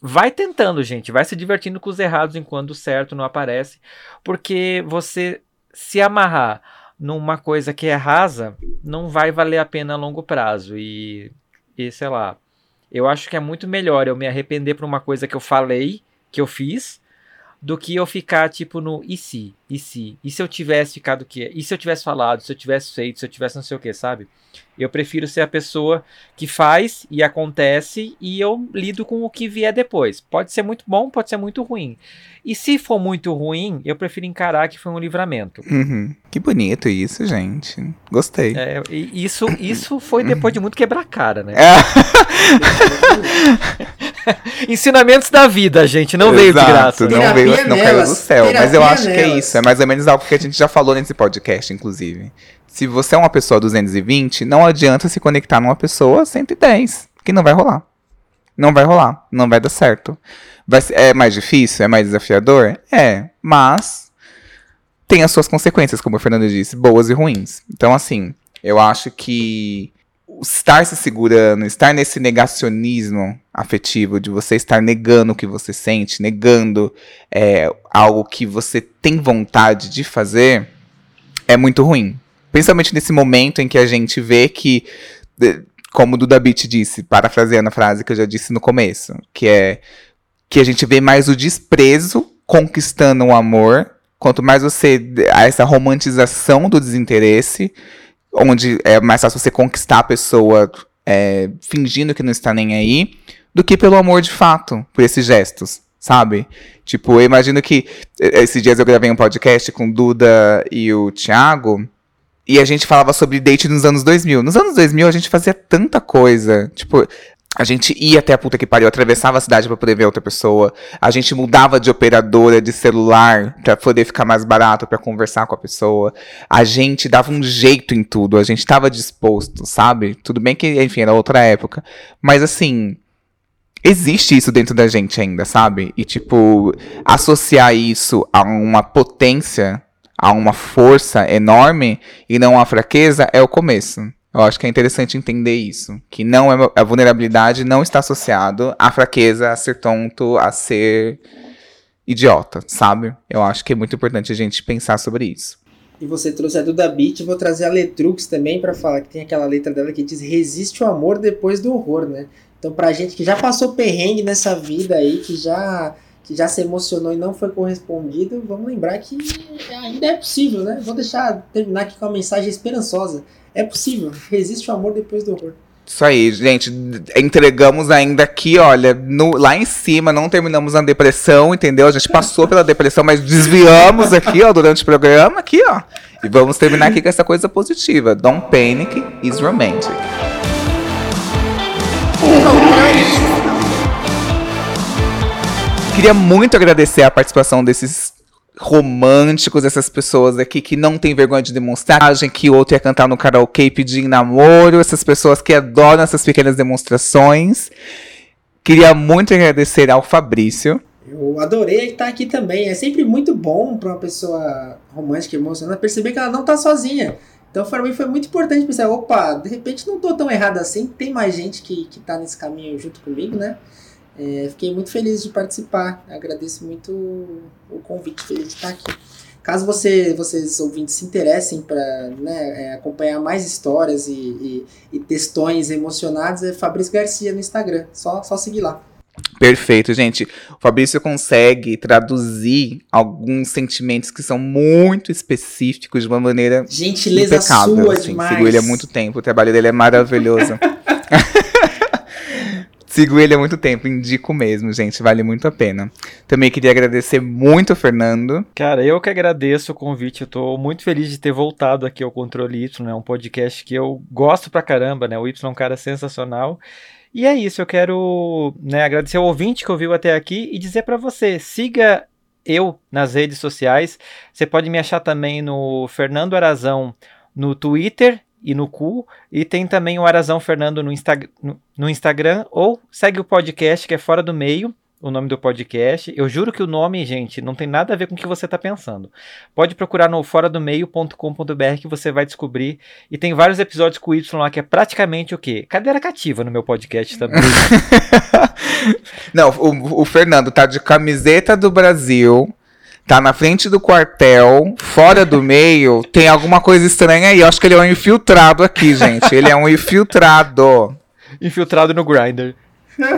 Vai tentando, gente. Vai se divertindo com os errados enquanto o certo não aparece. Porque você se amarrar numa coisa que é rasa não vai valer a pena a longo prazo. E, e sei lá. Eu acho que é muito melhor eu me arrepender por uma coisa que eu falei, que eu fiz, do que eu ficar tipo no e se, e se, e se eu tivesse ficado o quê? E se eu tivesse falado, se eu tivesse feito, se eu tivesse não sei o que, sabe? Eu prefiro ser a pessoa que faz e acontece e eu lido com o que vier depois. Pode ser muito bom, pode ser muito ruim. E se for muito ruim, eu prefiro encarar que foi um livramento. Uhum. Que bonito isso, gente. Gostei. É, isso, isso foi depois de muito quebrar cara, né? É. Ensinamentos da vida, gente. Não Exato, veio de graça. Não veio, não caiu do céu. Mas eu acho nelas. que é isso. É mais ou menos algo que a gente já falou nesse podcast, inclusive. Se você é uma pessoa 220, não adianta se conectar numa pessoa 110, que não vai rolar. Não vai rolar, não vai dar certo. Vai, é mais difícil, é mais desafiador? É, mas tem as suas consequências, como o Fernando disse, boas e ruins. Então, assim, eu acho que estar se segurando, estar nesse negacionismo afetivo, de você estar negando o que você sente, negando é, algo que você tem vontade de fazer, é muito ruim. Principalmente nesse momento em que a gente vê que, como o Duda Beat disse, parafraseando a frase que eu já disse no começo, que é que a gente vê mais o desprezo conquistando o amor, quanto mais você. essa romantização do desinteresse, onde é mais fácil você conquistar a pessoa é, fingindo que não está nem aí, do que pelo amor de fato, por esses gestos, sabe? Tipo, eu imagino que esses dias eu gravei um podcast com Duda e o Thiago. E a gente falava sobre date nos anos 2000. Nos anos 2000 a gente fazia tanta coisa. Tipo, a gente ia até a puta que pariu, atravessava a cidade pra poder ver outra pessoa. A gente mudava de operadora de celular pra poder ficar mais barato pra conversar com a pessoa. A gente dava um jeito em tudo, a gente tava disposto, sabe? Tudo bem que, enfim, era outra época. Mas assim, existe isso dentro da gente ainda, sabe? E tipo, associar isso a uma potência, a uma força enorme e não a fraqueza é o começo. Eu acho que é interessante entender isso, que não é a vulnerabilidade não está associado à fraqueza, a ser tonto, a ser idiota, sabe? Eu acho que é muito importante a gente pensar sobre isso. E você trouxe a Duda Beat, vou trazer a Letrux também para falar que tem aquela letra dela que diz resiste o amor depois do horror, né? Então pra gente que já passou perrengue nessa vida aí, que já que já se emocionou e não foi correspondido, vamos lembrar que ainda é possível, né? Vou deixar terminar aqui com uma mensagem esperançosa. É possível, resiste o amor depois do horror. Isso aí, gente. Entregamos ainda aqui, olha, no, lá em cima, não terminamos na depressão, entendeu? A gente passou pela depressão, mas desviamos aqui, ó, durante o programa, aqui, ó. E vamos terminar aqui com essa coisa positiva. Don't panic is romantic. Queria muito agradecer a participação desses românticos, essas pessoas aqui que não tem vergonha de demonstragem, que outro ia cantar no karaokê e pedir namoro, essas pessoas que adoram essas pequenas demonstrações. Queria muito agradecer ao Fabrício. Eu adorei estar aqui também. É sempre muito bom para uma pessoa romântica e emocionada perceber que ela não está sozinha. Então, para mim, foi muito importante pensar: opa, de repente não estou tão errado assim, tem mais gente que, que tá nesse caminho junto comigo, né? É, fiquei muito feliz de participar. Agradeço muito o convite, feliz de estar aqui. Caso você, vocês ouvintes se interessem para né, é, acompanhar mais histórias e, e, e textões emocionados, é Fabrício Garcia no Instagram. Só, só seguir lá. Perfeito, gente. O Fabrício consegue traduzir alguns sentimentos que são muito específicos de uma maneira Gentileza impecável. sua assim. demais. Sigo ele há muito tempo, o trabalho dele é maravilhoso. Sigo ele há muito tempo, indico mesmo, gente, vale muito a pena. Também queria agradecer muito Fernando. Cara, eu que agradeço o convite. Eu tô muito feliz de ter voltado aqui ao Controle Y, né? Um podcast que eu gosto pra caramba, né? O Y é um cara sensacional. E é isso, eu quero né, agradecer ao ouvinte que ouviu até aqui e dizer pra você, siga eu nas redes sociais. Você pode me achar também no Fernando Arazão no Twitter e no cu. E tem também o Arazão Fernando no, Insta no, Instagram. Ou segue o podcast que é Fora do Meio, o nome do podcast. Eu juro que o nome, gente, não tem nada a ver com o que você está pensando. Pode procurar no foradomeio.com.br que você vai descobrir. E tem vários episódios com o Y lá que é praticamente o quê? Cadeira cativa no meu podcast também. Não, o, o Fernando tá de camiseta do Brasil. Tá na frente do quartel, fora do meio, tem alguma coisa estranha aí. Eu acho que ele é um infiltrado aqui, gente. Ele é um infiltrado. Infiltrado no Grindr.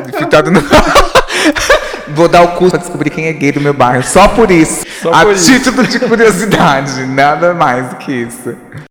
Infiltrado no. Vou dar o curso pra descobrir quem é gay do meu bairro. Só por isso. Só a por isso. título de curiosidade. Nada mais do que isso.